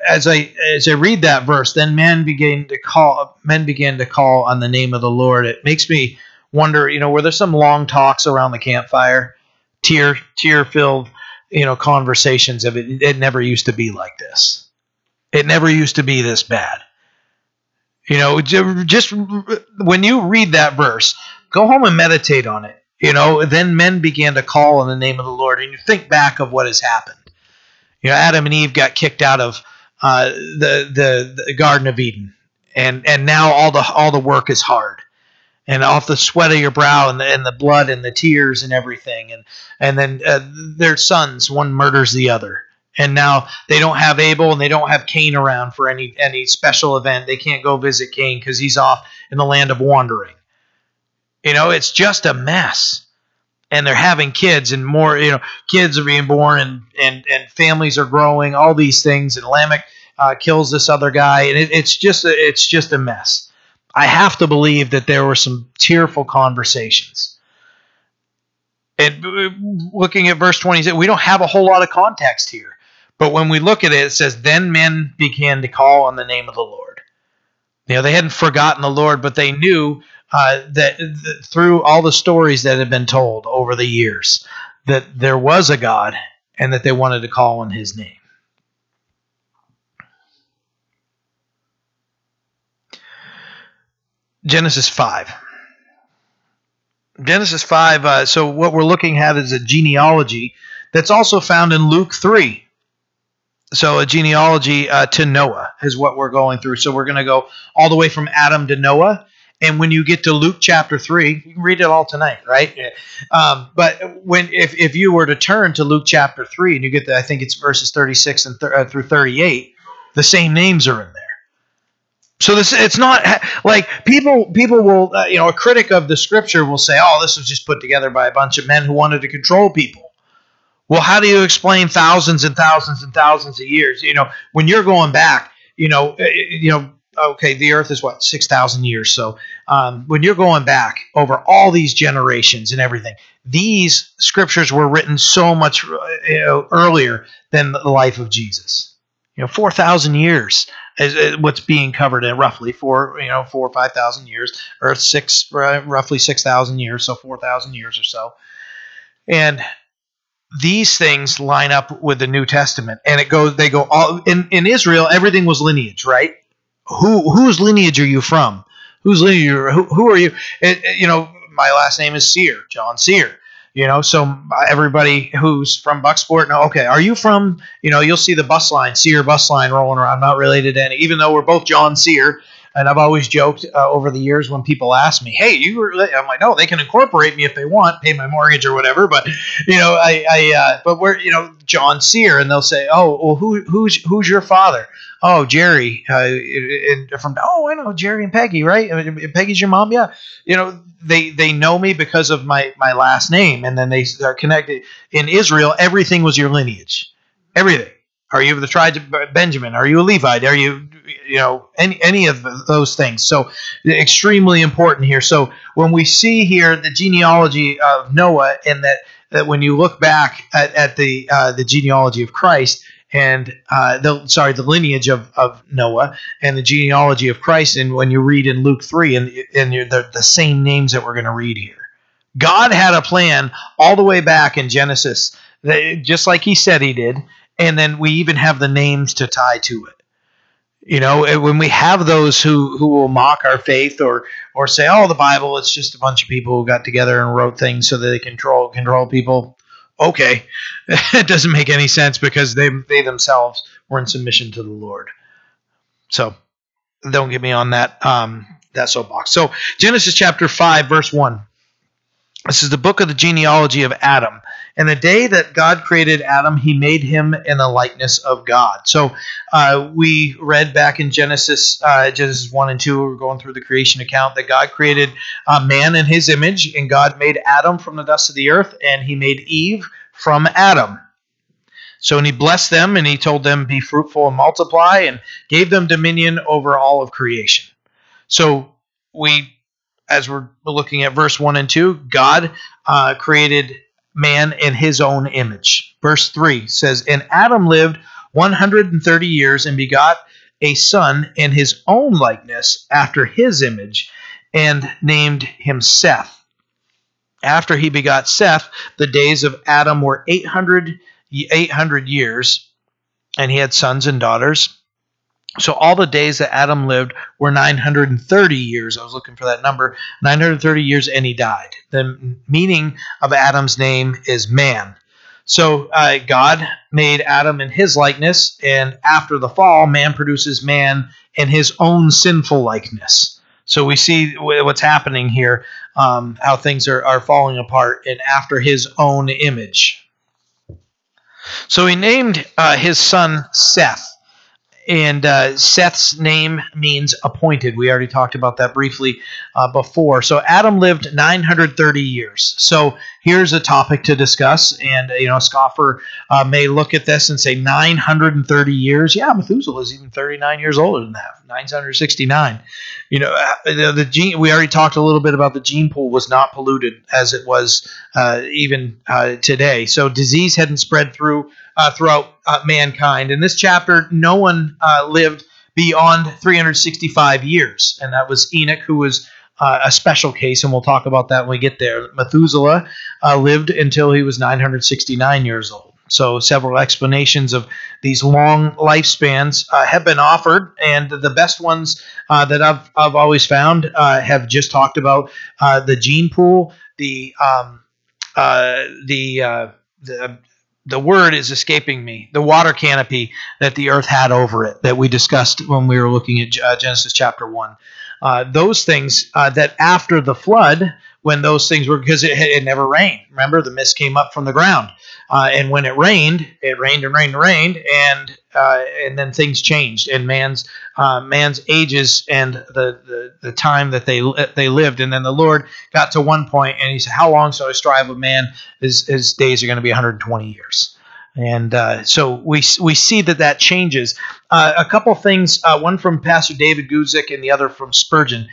as I as I read that verse, then men began to call men began to call on the name of the Lord. It makes me wonder, you know, were there some long talks around the campfire, tear tear filled, you know, conversations of it. It never used to be like this. It never used to be this bad. You know, just when you read that verse, go home and meditate on it. You know, then men began to call on the name of the Lord, and you think back of what has happened. You know, Adam and Eve got kicked out of uh, the, the the Garden of Eden, and and now all the all the work is hard, and off the sweat of your brow and the, and the blood and the tears and everything, and and then uh, their sons one murders the other, and now they don't have Abel and they don't have Cain around for any any special event. They can't go visit Cain because he's off in the land of wandering. You know, it's just a mess and they're having kids and more you know kids are being born and and and families are growing all these things. And lamech uh, kills this other guy. And it, it's just a, it's just a mess. I have to believe that there were some tearful conversations. And uh, looking at verse 20 we don't have a whole lot of context here but when we look at it it says then men began to call on the name of the lord you know they hadn't forgotten the lord but they knew uh, that, that through all the stories that have been told over the years that there was a God and that they wanted to call on his name. Genesis 5. Genesis 5, uh, so what we're looking at is a genealogy that's also found in Luke 3. So a genealogy uh, to Noah is what we're going through. So we're going to go all the way from Adam to Noah and when you get to Luke chapter three, you can read it all tonight, right? Um, but when if, if you were to turn to Luke chapter three and you get the, I think it's verses thirty six and th- uh, through thirty eight, the same names are in there. So this it's not like people people will uh, you know a critic of the scripture will say, oh, this was just put together by a bunch of men who wanted to control people. Well, how do you explain thousands and thousands and thousands of years? You know, when you're going back, you know, uh, you know, okay, the Earth is what six thousand years. So um, when you're going back over all these generations and everything, these scriptures were written so much uh, you know, earlier than the life of Jesus. You know, four thousand years is what's being covered in roughly four, you know, four or five thousand years. Earth six, roughly six thousand years, so four thousand years or so, and these things line up with the New Testament, and it goes. They go all in in Israel. Everything was lineage, right? who whose lineage are you from? Whose lineage? Who, who are you? It, it, you know, my last name is Cyr, John Cyr. You know, so everybody who's from Bucksport, no, okay, are you from? You know, you'll see the bus line, Cyr bus line rolling around. I'm not related to any, even though we're both John Cyr. And I've always joked uh, over the years when people ask me, "Hey, you were," I'm like, "No, they can incorporate me if they want, pay my mortgage or whatever." But you know, I, I uh, but we're, you know, John Cyr, and they'll say, "Oh, well, who, who's, who's your father?" Oh Jerry, uh, and from oh I know Jerry and Peggy, right? Peggy's your mom, yeah. You know they they know me because of my my last name, and then they are connected. In Israel, everything was your lineage, everything. Are you of the tribe of Benjamin? Are you a Levite? Are you you know any any of those things? So extremely important here. So when we see here the genealogy of Noah, and that that when you look back at, at the uh, the genealogy of Christ and uh, the sorry the lineage of, of Noah and the genealogy of Christ. And when you read in Luke three, and and the the same names that we're going to read here, God had a plan all the way back in Genesis, just like He said He did, and then we even have the names to tie to it. You know, when we have those who, who will mock our faith or or say, "Oh, the Bible, it's just a bunch of people who got together and wrote things so that they control control people," okay, it doesn't make any sense because they they themselves were in submission to the Lord. So don't get me on that um, that soapbox. So Genesis chapter five, verse one. This is the book of the genealogy of Adam. And the day that God created Adam, he made him in the likeness of God. So uh, we read back in Genesis, uh, Genesis 1 and 2, we're going through the creation account, that God created uh, man in his image, and God made Adam from the dust of the earth, and he made Eve from Adam. So and he blessed them, and he told them, Be fruitful and multiply, and gave them dominion over all of creation. So we as we're looking at verse 1 and 2, God uh, created man in his own image. Verse 3 says, And Adam lived 130 years and begot a son in his own likeness after his image and named him Seth. After he begot Seth, the days of Adam were 800, 800 years, and he had sons and daughters. So all the days that Adam lived were 930 years. I was looking for that number. 930 years and he died. The meaning of Adam's name is man. So uh, God made Adam in his likeness, and after the fall, man produces man in his own sinful likeness. So we see what's happening here, um, how things are, are falling apart, and after his own image. So he named uh, his son Seth and uh, Seth's name means appointed. We already talked about that briefly uh, before. So Adam lived 930 years. So here's a topic to discuss. And, you know, a scoffer uh, may look at this and say 930 years. Yeah, Methuselah is even 39 years older than that, 969. You know, uh, the, the gene, we already talked a little bit about the gene pool was not polluted as it was uh, even uh, today. So disease hadn't spread through uh, throughout uh, mankind. In this chapter, no one uh, lived beyond 365 years, and that was Enoch, who was uh, a special case, and we'll talk about that when we get there. Methuselah uh, lived until he was 969 years old. So, several explanations of these long lifespans uh, have been offered, and the best ones that I've, I've always found have just talked about the gene pool, the um, the the the word is escaping me the water canopy that the earth had over it that we discussed when we were looking at uh, genesis chapter 1 uh, those things uh, that after the flood when those things were because it, it never rained remember? The mist came up from the ground uh, and when it rained it rained and rained and rained and uh, and then things changed and man's uh, man's ages and the, the the time that they they lived and then the lord got to one point and he said how long shall i strive with man his, his days are going to be 120 years and uh, so we we see that that changes. Uh, a couple things, uh, one from Pastor David Guzik and the other from Spurgeon.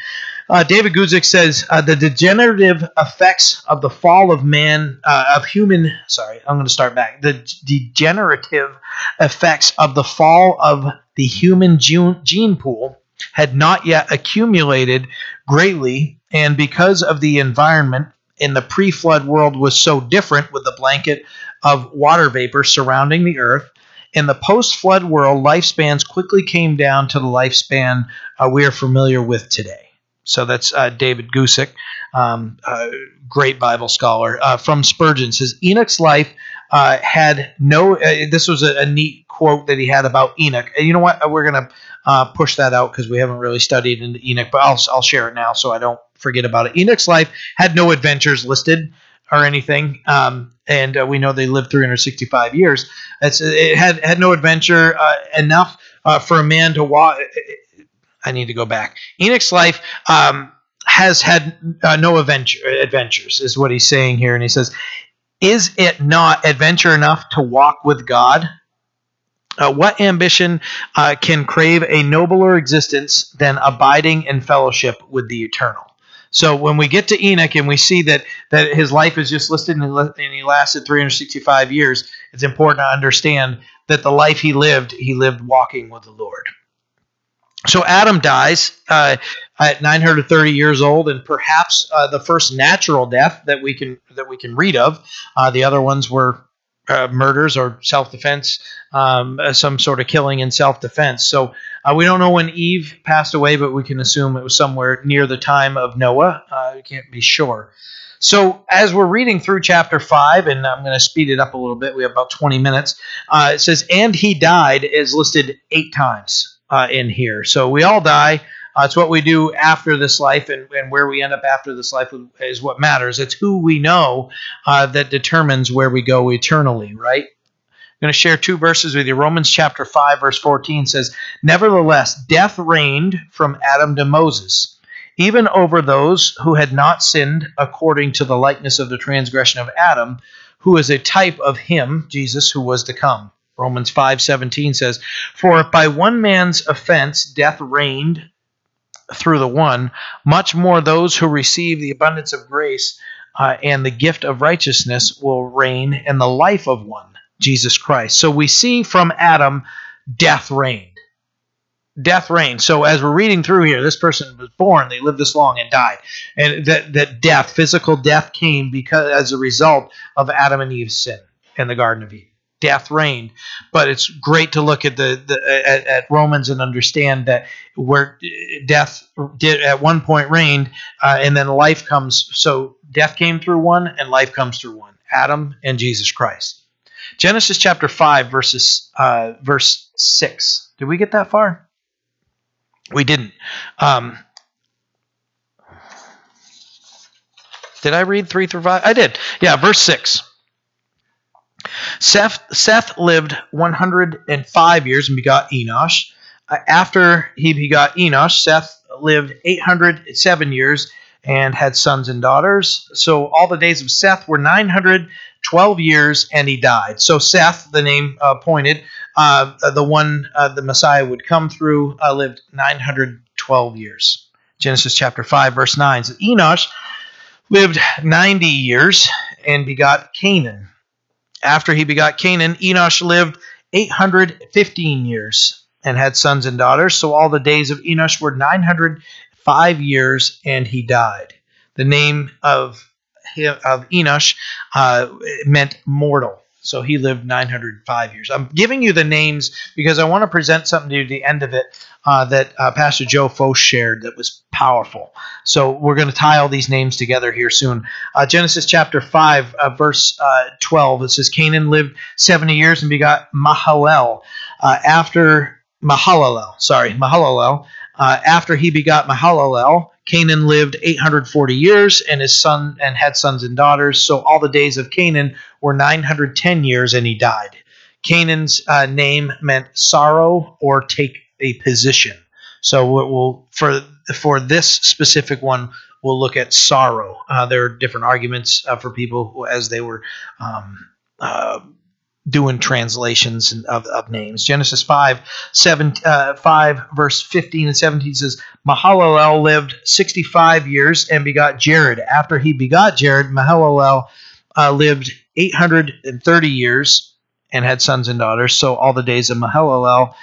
Uh, David Guzik says uh, the degenerative effects of the fall of man, uh, of human. Sorry, I'm going to start back. The degenerative effects of the fall of the human gene pool had not yet accumulated greatly, and because of the environment in the pre-flood world was so different with the blanket of water vapor surrounding the earth. In the post flood world, lifespans quickly came down to the lifespan uh, we are familiar with today. So that's uh, David Guzik, um, great Bible scholar. Uh, from Spurgeon says Enoch's life uh, had no. Uh, this was a, a, neat quote that he had about Enoch. And you know what? We're uh, push that out because we haven't really studied into Enoch, but I'll, I'll share it now so I don't forget about it. Enoch's life had no adventures listed or anything. Um, and uh, we know they lived 365 years. It's, it had had no adventure uh, enough uh, for a man to walk. I need to go back. Enoch's life um, has had uh, no adventure, adventures, is what he's saying here, and he says, "Is it not adventure enough to walk with God?" Uh, what ambition uh, can crave a nobler existence than abiding in fellowship with the eternal? So when we get to Enoch and we see that that his life is just listed and he lasted 365 years, it's important to understand that the life he lived, he lived walking with the Lord. So Adam dies uh, at 930 years old, and perhaps uh, the first natural death that we can that we can read of. Uh, the other ones were uh, murders or self-defense, um, uh, some sort of killing in self-defense. So uh, we don't know when Eve passed away, but we can assume it was somewhere near the time of Noah. We can't be sure. So as we're reading through chapter five, and I'm going to speed it up a little bit. We have about 20 minutes. It says, "And he died" is listed eight times uh, in here. So we all die. Uh, it's what we do after this life, and, and where we end up after this life is what matters. It's who we know uh, that determines where we go eternally, right? I'm going to share two verses with you. Romans chapter 5, verse 14 says, Nevertheless, death reigned from Adam to Moses, even over those who had not sinned according to the likeness of the transgression of Adam, who is a type of him, Jesus, who was to come. Romans 5:17 says, "For if by one man's offense death reigned through the one, much more those who receive the abundance of grace uh, and the gift of righteousness will reign in the life of one, Jesus Christ. So we see from Adam, death reigned. Death reigned. So as we're reading through here, this person was born, they lived this long and died. And that, that death, physical death, came because as a result of Adam and Eve's sin in the Garden of Eden death reigned. But it's great to look at the, the at, at, Romans and understand that where death did at one point reigned, uh, and then life comes. So death came through one, and life comes through one. Adam and Jesus Christ. Genesis chapter 5, verses, uh, verse 6. Did we get that far? We didn't. Um, did I read 3 through 5? I did. Yeah, verse 6. Seth, Seth lived 105 years and begot Enosh. Uh, after he begot Enosh, Seth lived 807 years and had sons and daughters. So all the days of Seth were 912 years, and he died. So Seth, the name uh, pointed, uh, the one uh, the Messiah would come through, uh, lived 912 years. Genesis chapter 5, verse 9 says, Enosh lived 90 years and begot Cainan. After he begot Cainan, Enosh lived 815 years and had sons and daughters. So all the days of Enosh were 905 years, and he died. The name of of Enosh uh, meant mortal. So he lived 905 years. I'm giving you the names because I want to present something to you at the end of it uh, that uh, Pastor Joe Focht shared that was powerful. So we're going to tie all these names together here soon. Uh, Genesis chapter 5, uh, verse uh, 12, it says, Cainan lived 70 years and begot Mahalalel. Uh, after Mahalalel, sorry, Mahalalel. After he begot Mahalalel, Cainan lived 840 years and his son and had sons and daughters. So all the days of Cainan were 910 years and he died. Canaan's uh, name meant sorrow or take a position. So we'll for for this specific one, we'll look at sorrow. Uh, there are different arguments uh, for people as they were um, uh, doing translations of, of names. Genesis 5, 7, uh, 5, verse 15 and 17 says, Mahalalel lived 65 years and begot Jared. After he begot Jared, Mahalalel uh, lived 830 years and had sons and daughters. So all the days of Mahalalel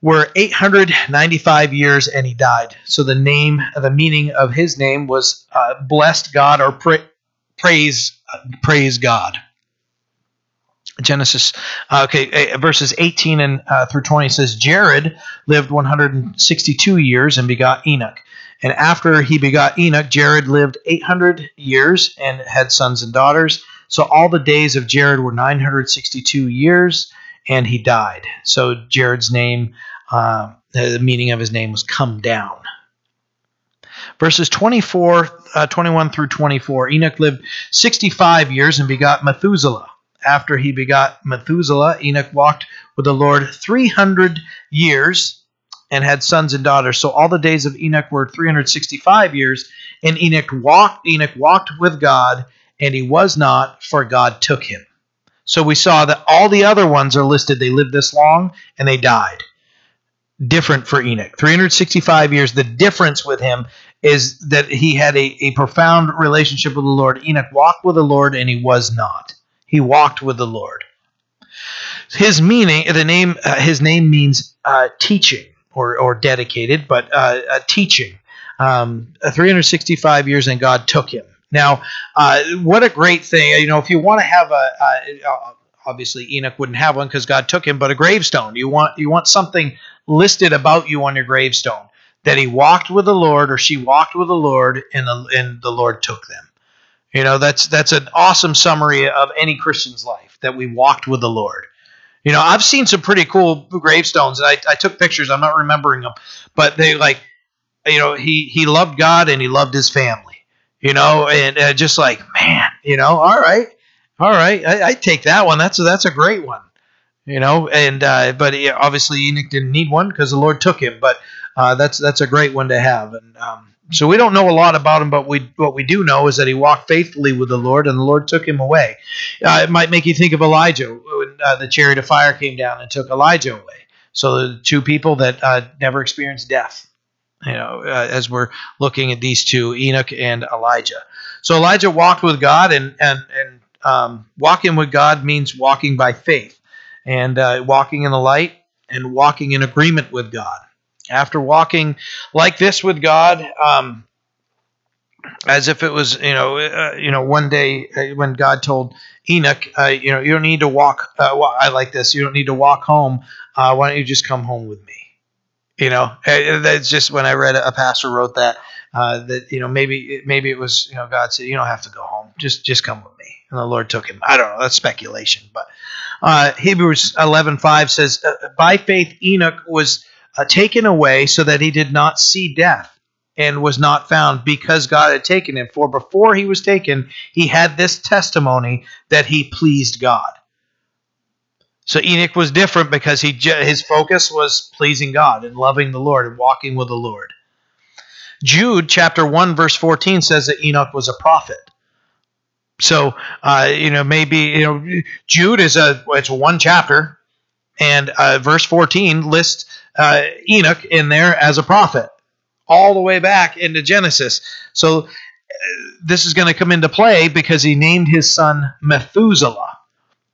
were 895 years and he died. So the name, the meaning of his name was uh, blessed God or pra- praise, praise God. Genesis, uh, okay, verses 18 and uh, through 20 says, Jared lived 162 years and begot Enoch. And after he begot Enoch, Jared lived 800 years and had sons and daughters. So all the days of Jared were 962 years, and he died. So Jared's name, uh, the meaning of his name was come down. Verses 24, uh, 21 through 24 Enoch lived 65 years and begot Methuselah after he begot Methuselah, Enoch walked with the Lord 300 years and had sons and daughters. So all the days of Enoch were 365 years, and Enoch walked Enoch walked with God, and he was not, for God took him. So we saw that all the other ones are listed. They lived this long and they died. Different for Enoch. 365 years. The difference with him is that he had a, a profound relationship with the Lord. Enoch walked with the Lord and he was not. He walked with the Lord. His meaning, the name, uh, his name means uh, teaching or, or dedicated, but uh, teaching. Um, 365 years, and God took him. Now, uh, what a great thing! You know, if you want to have a, a obviously Enoch wouldn't have one because God took him, but a gravestone. You want you want something listed about you on your gravestone that he walked with the Lord or she walked with the Lord, and the and the Lord took them. You know, that's that's an awesome summary of any Christian's life that we walked with the Lord. You know, I've seen some pretty cool gravestones, and I, I took pictures. I'm not remembering them, but they like, you know, he he loved God and he loved his family. You know, and uh, just like man, you know, all right, all right, I, I take that one. That's a, that's a great one. You know, and uh, but obviously Enoch didn't need one because the Lord took him. But uh, that's that's a great one to have, and um, so we don't know a lot about him, but we what we do know is that he walked faithfully with the Lord, and the Lord took him away. Uh, it might make you think of Elijah when uh, the chariot of fire came down and took Elijah away. So the two people that uh, never experienced death. You know, uh, as we're looking at these two, Enoch and Elijah. So Elijah walked with God, and and and um, walking with God means walking by faith, and uh, walking in the light, and walking in agreement with God. After walking like this with God, um, as if it was, you know, uh, you know, one day uh, when God told Enoch, uh, you know, you don't need to walk. Uh, I like this. You don't need to walk home. Uh, why don't you just come home with me? You know, that's just when I read a pastor wrote that that you know maybe maybe it was you know God said you don't have to go home. Just just come with me. And the Lord took him. I don't know. That's speculation, but Hebrews 11:5 says, uh, "By faith Enoch was uh, taken away so that he did not see death." And was not found because God had taken him. For before he was taken, he had this testimony that he pleased God. So Enoch was different because he his focus was pleasing God and loving the Lord and walking with the Lord. Jude chapter 1 verse 14 says that Enoch was a prophet. So uh, you know maybe you know Jude is a it's one chapter, and uh, verse 14 lists uh, Enoch in there as a prophet all the way back into Genesis. So uh, this is going to come into play because he named his son Methuselah.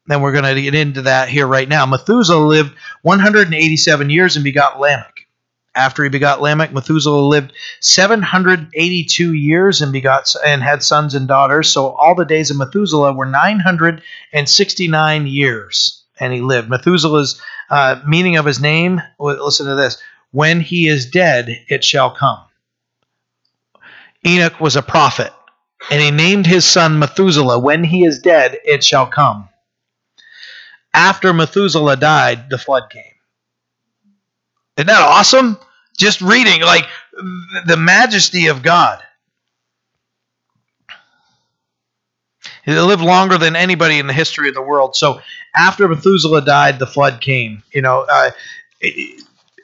And we're going to get into that here right now. Methuselah lived 187 years and begot Lamech. After he begot Lamech, Methuselah lived 782 years and begot and had sons and daughters. So all the days of Methuselah were 969 years, and he lived. Methuselah's uh, meaning of his name. Listen to this: When he is dead, it shall come. Enoch was a prophet, and he named his son Methuselah. When he is dead, it shall come. After Methuselah died, the flood came. Isn't that awesome? Just reading, like the majesty of God. He lived longer than anybody in the history of the world. So after Methuselah died, the flood came. You know, uh,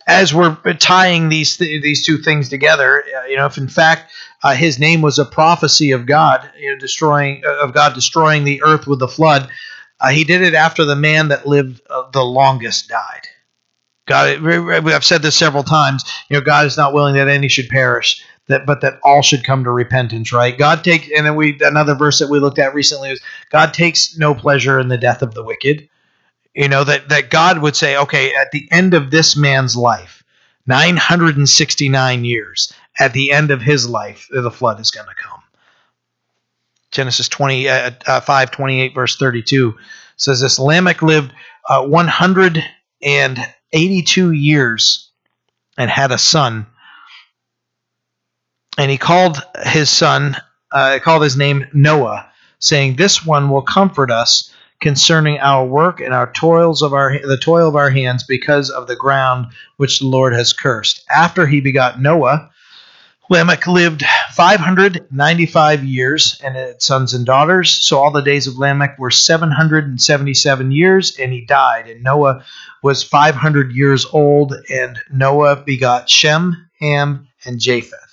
as we're tying these th- these two things together, uh, you know, if in fact uh, his name was a prophecy of God, you know, destroying uh, of God destroying the earth with the flood, uh, he did it after the man that lived uh, the longest died. God, I've said this several times. You know, God is not willing that any should perish, that but that all should come to repentance. Right? God takes, and then we another verse that we looked at recently is God takes no pleasure in the death of the wicked. You know that that God would say, okay, at the end of this man's life, 969 years, at the end of his life, the flood is going to come. Genesis 20, uh, uh, 5, 28, verse 32 says this Lamech lived uh, 100 and 82 years and had a son. And he called his son, uh, called his name Noah, saying, This one will comfort us concerning our work and our toils of our the toil of our hands because of the ground which the Lord has cursed. After he begot Noah, Lamech lived 595 years and had sons and daughters. So all the days of Lamech were 777 years, and he died. And Noah was 500 years old, and Noah begot Shem, Ham, and Japheth.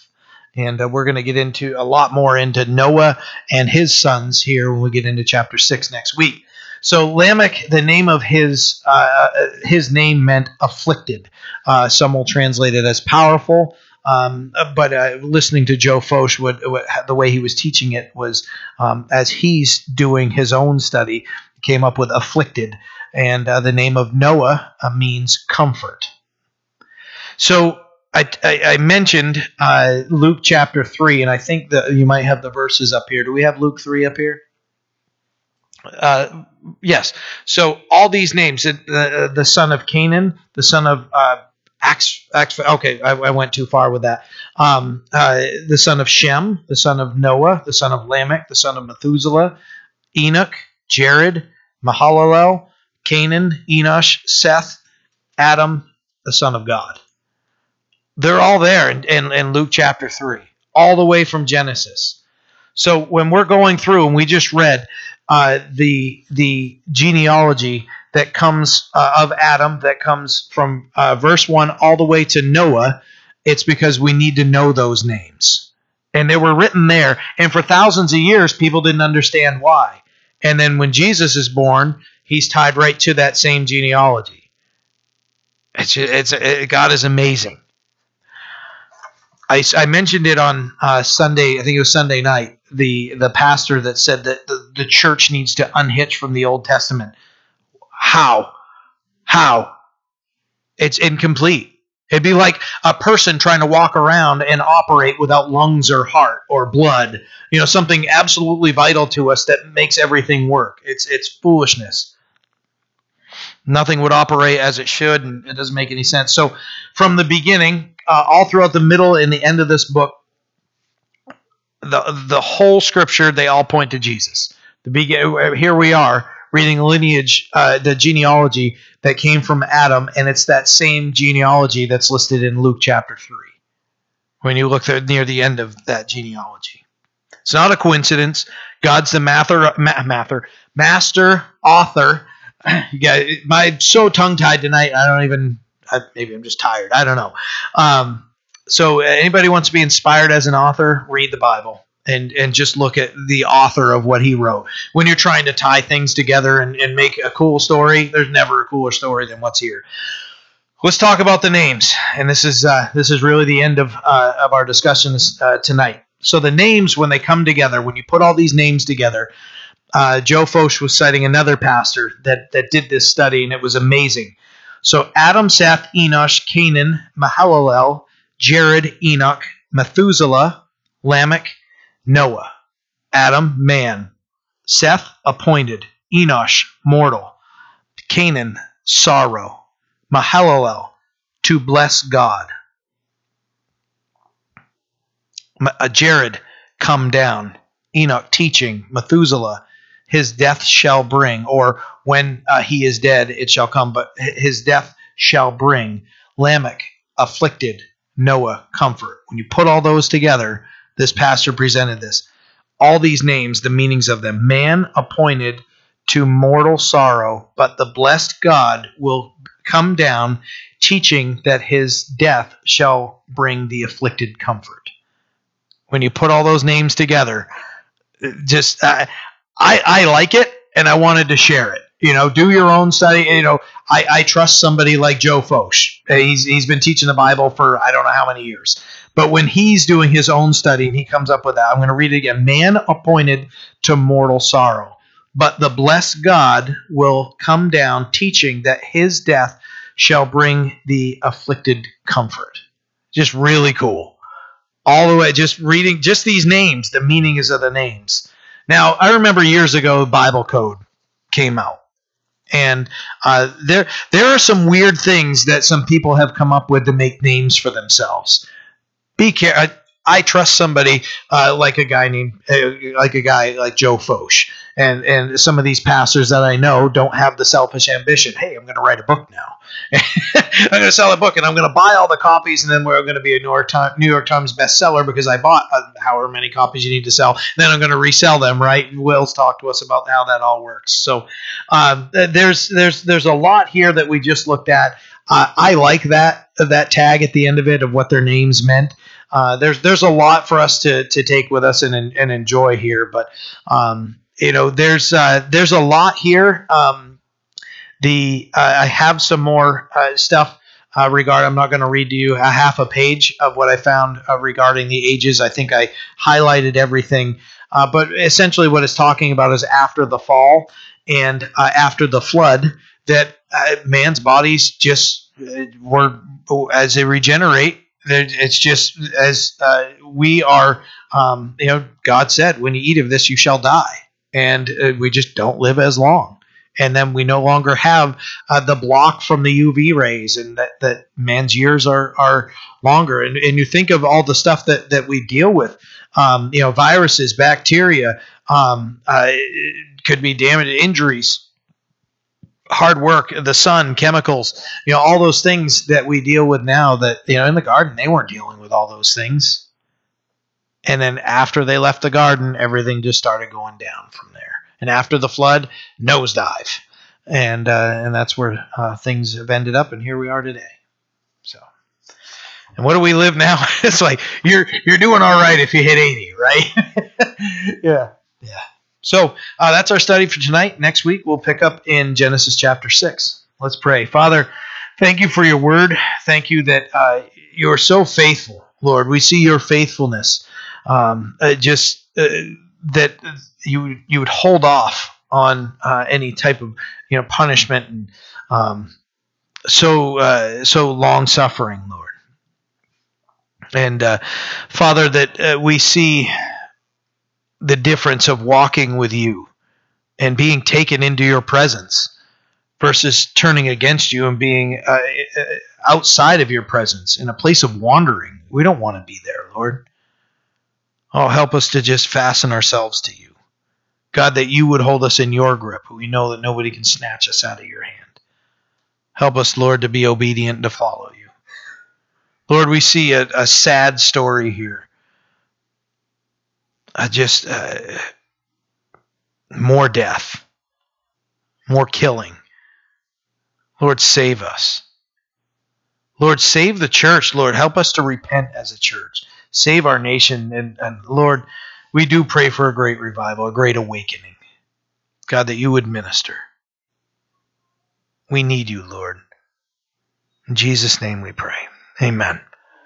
And uh, we're going to get into a lot more into Noah and his sons here when we get into chapter 6 next week. So Lamech, the name of his uh, his name meant afflicted. Uh, some will translate it as powerful. Um, but uh, listening to Joe Focht, what, what, the way he was teaching it was um, as he's doing his own study, came up with afflicted, and uh, the name of Noah uh, means comfort. So I, I, I mentioned uh, Luke chapter three, and I think that you might have the verses up here. Do we have Luke three up here? Uh, yes. So all these names: the, the son of Canaan, the son of uh, Acts okay, I, I, went too far with that. Um, uh, the son of Shem, the son of Noah, the son of Lamech, the son of Methuselah, Enoch, Jared, Mahalalel, Canaan, Enosh, Seth, Adam, the son of God. They're all there in, in, in Luke chapter 3, all the way from Genesis. So when we're going through and we just read uh, the the genealogy that comes uh, of Adam, that comes from uh, verse 1 all the way to Noah, it's because we need to know those names. And they were written there. And for thousands of years, people didn't understand why. And then when Jesus is born, he's tied right to that same genealogy. It's, it's it, God is amazing. I, I mentioned it on uh, Sunday, I think it was Sunday night, the, the pastor that said that the, the church needs to unhitch from the Old Testament how? How? It's incomplete. It'd be like a person trying to walk around and operate without lungs or heart or blood. You know, something absolutely vital to us that makes everything work. It's it's foolishness. Nothing would operate as it should, and it doesn't make any sense. So, from the beginning, uh, all throughout the middle and the end of this book, the the whole scripture they all point to Jesus. The begin here we are reading lineage, uh, the genealogy that came from Adam, and it's that same genealogy that's listed in Luke chapter 3 when you look there near the end of that genealogy. It's not a coincidence. God's the mather, ma- mather, master author. Yeah, my so tongue tied tonight. I don't even. I, maybe I'm just tired. I don't know. Um, so anybody wants to be inspired as an author, read the Bible and and just look at the author of what he wrote. When you're trying to tie things together and, and make a cool story, there's never a cooler story than what's here. Let's talk about the names, and this is uh, this is really the end of uh, of our discussions uh, tonight. So the names, when they come together, when you put all these names together, uh, Joe Focht was citing another pastor that that did this study, and it was amazing. So Adam, Seth, Enosh, Canaan, Mahalalel, Jared, Enoch, Methuselah, Lamech, Noah, Adam, man, Seth, appointed, Enosh, mortal, Canaan, sorrow, Mahalalel, to bless God, uh, Jared, come down, Enoch, teaching, Methuselah, his death shall bring, or when uh, he is dead, it shall come, but his death shall bring, Lamech, afflicted, Noah, comfort. When you put all those together, this pastor presented this. All these names, the meanings of them man appointed to mortal sorrow, but the blessed God will come down, teaching that his death shall bring the afflicted comfort. When you put all those names together, just uh, I, I like it and I wanted to share it. You know, do your own study. You know, I, I trust somebody like Joe Focht. Uh, he's, he's been teaching the Bible for I don't know how many years. But when he's doing his own study and he comes up with that, I'm going to read it again. Man appointed to mortal sorrow, but the blessed God will come down, teaching that his death shall bring the afflicted comfort. Just really cool. All the way, just reading just these names, the meanings of the names. Now, I remember years ago, Bible Code came out and uh, there there are some weird things that some people have come up with to make names for themselves. Be careful. I trust somebody uh, like a guy named uh, like a guy like Joe Focht, and and some of these pastors that I know don't have the selfish ambition. Hey, I'm going to write a book now. I'm going to sell a book, and I'm going to buy all the copies, and then we're going to be a New York Times, New York Times bestseller because I bought uh, however many copies you need to sell. Then I'm going to resell them. Right? Will's talked to us about how that all works. So um, there's there's there's a lot here that we just looked at. Uh, I like that that tag at the end of it of what their names meant uh, there's there's a lot for us to to take with us and and enjoy here. But um, you know, there's uh, there's a lot here. Um, the uh, I have some more uh, stuff uh, regarding. I'm not going to read to you a half a page of what I found uh, regarding the ages. I think I highlighted everything. but essentially, what it's talking about is after the fall and after the flood, that man's bodies just were as they regenerate it's just as uh, we are, um, you know, God said, when you eat of this, you shall die. And uh, we just don't live as long. And then we no longer have uh, the block from the UV rays, and that, that man's years are, are longer. And, and you think of all the stuff that, that we deal with, um, you know, viruses, bacteria, um, uh, could be damage, injuries, hard work, the sun, chemicals, you know, all those things that we deal with now that, you know, in the garden, they weren't dealing with all those things. And then after they left the garden, everything just started going down from there. And after the flood, nosedive. And, uh, and that's where uh, things have ended up. And here we are today. So, and what do we live now? it's like, you're, you're doing all right if you hit 80, right? yeah. Yeah. So uh, that's our study for tonight. Next week, we'll pick up in Genesis chapter 6. Let's pray. Father, thank you for your word. Thank you that uh, you are so faithful, Lord. We see your faithfulness. Um, uh, just uh, that you you would hold off on uh, any type of you know punishment and um, so so long suffering, Lord. And Father, that we see the difference of walking with you and being taken into your presence versus turning against you and being uh, outside of your presence in a place of wandering. We don't want to be there, Lord. Oh, help us to just fasten ourselves to you. God, that you would hold us in your grip. We know that nobody can snatch us out of your hand. Help us, Lord, to be obedient and to follow you. Lord, we see a, a sad story here. Uh, just uh, more death, more killing. Lord, save us. Lord, save the church. Lord, help us to repent as a church. Save our nation. And, and Lord, we do pray for a great revival, a great awakening. God, that you would minister. We need you, Lord. In Jesus' name we pray. Amen.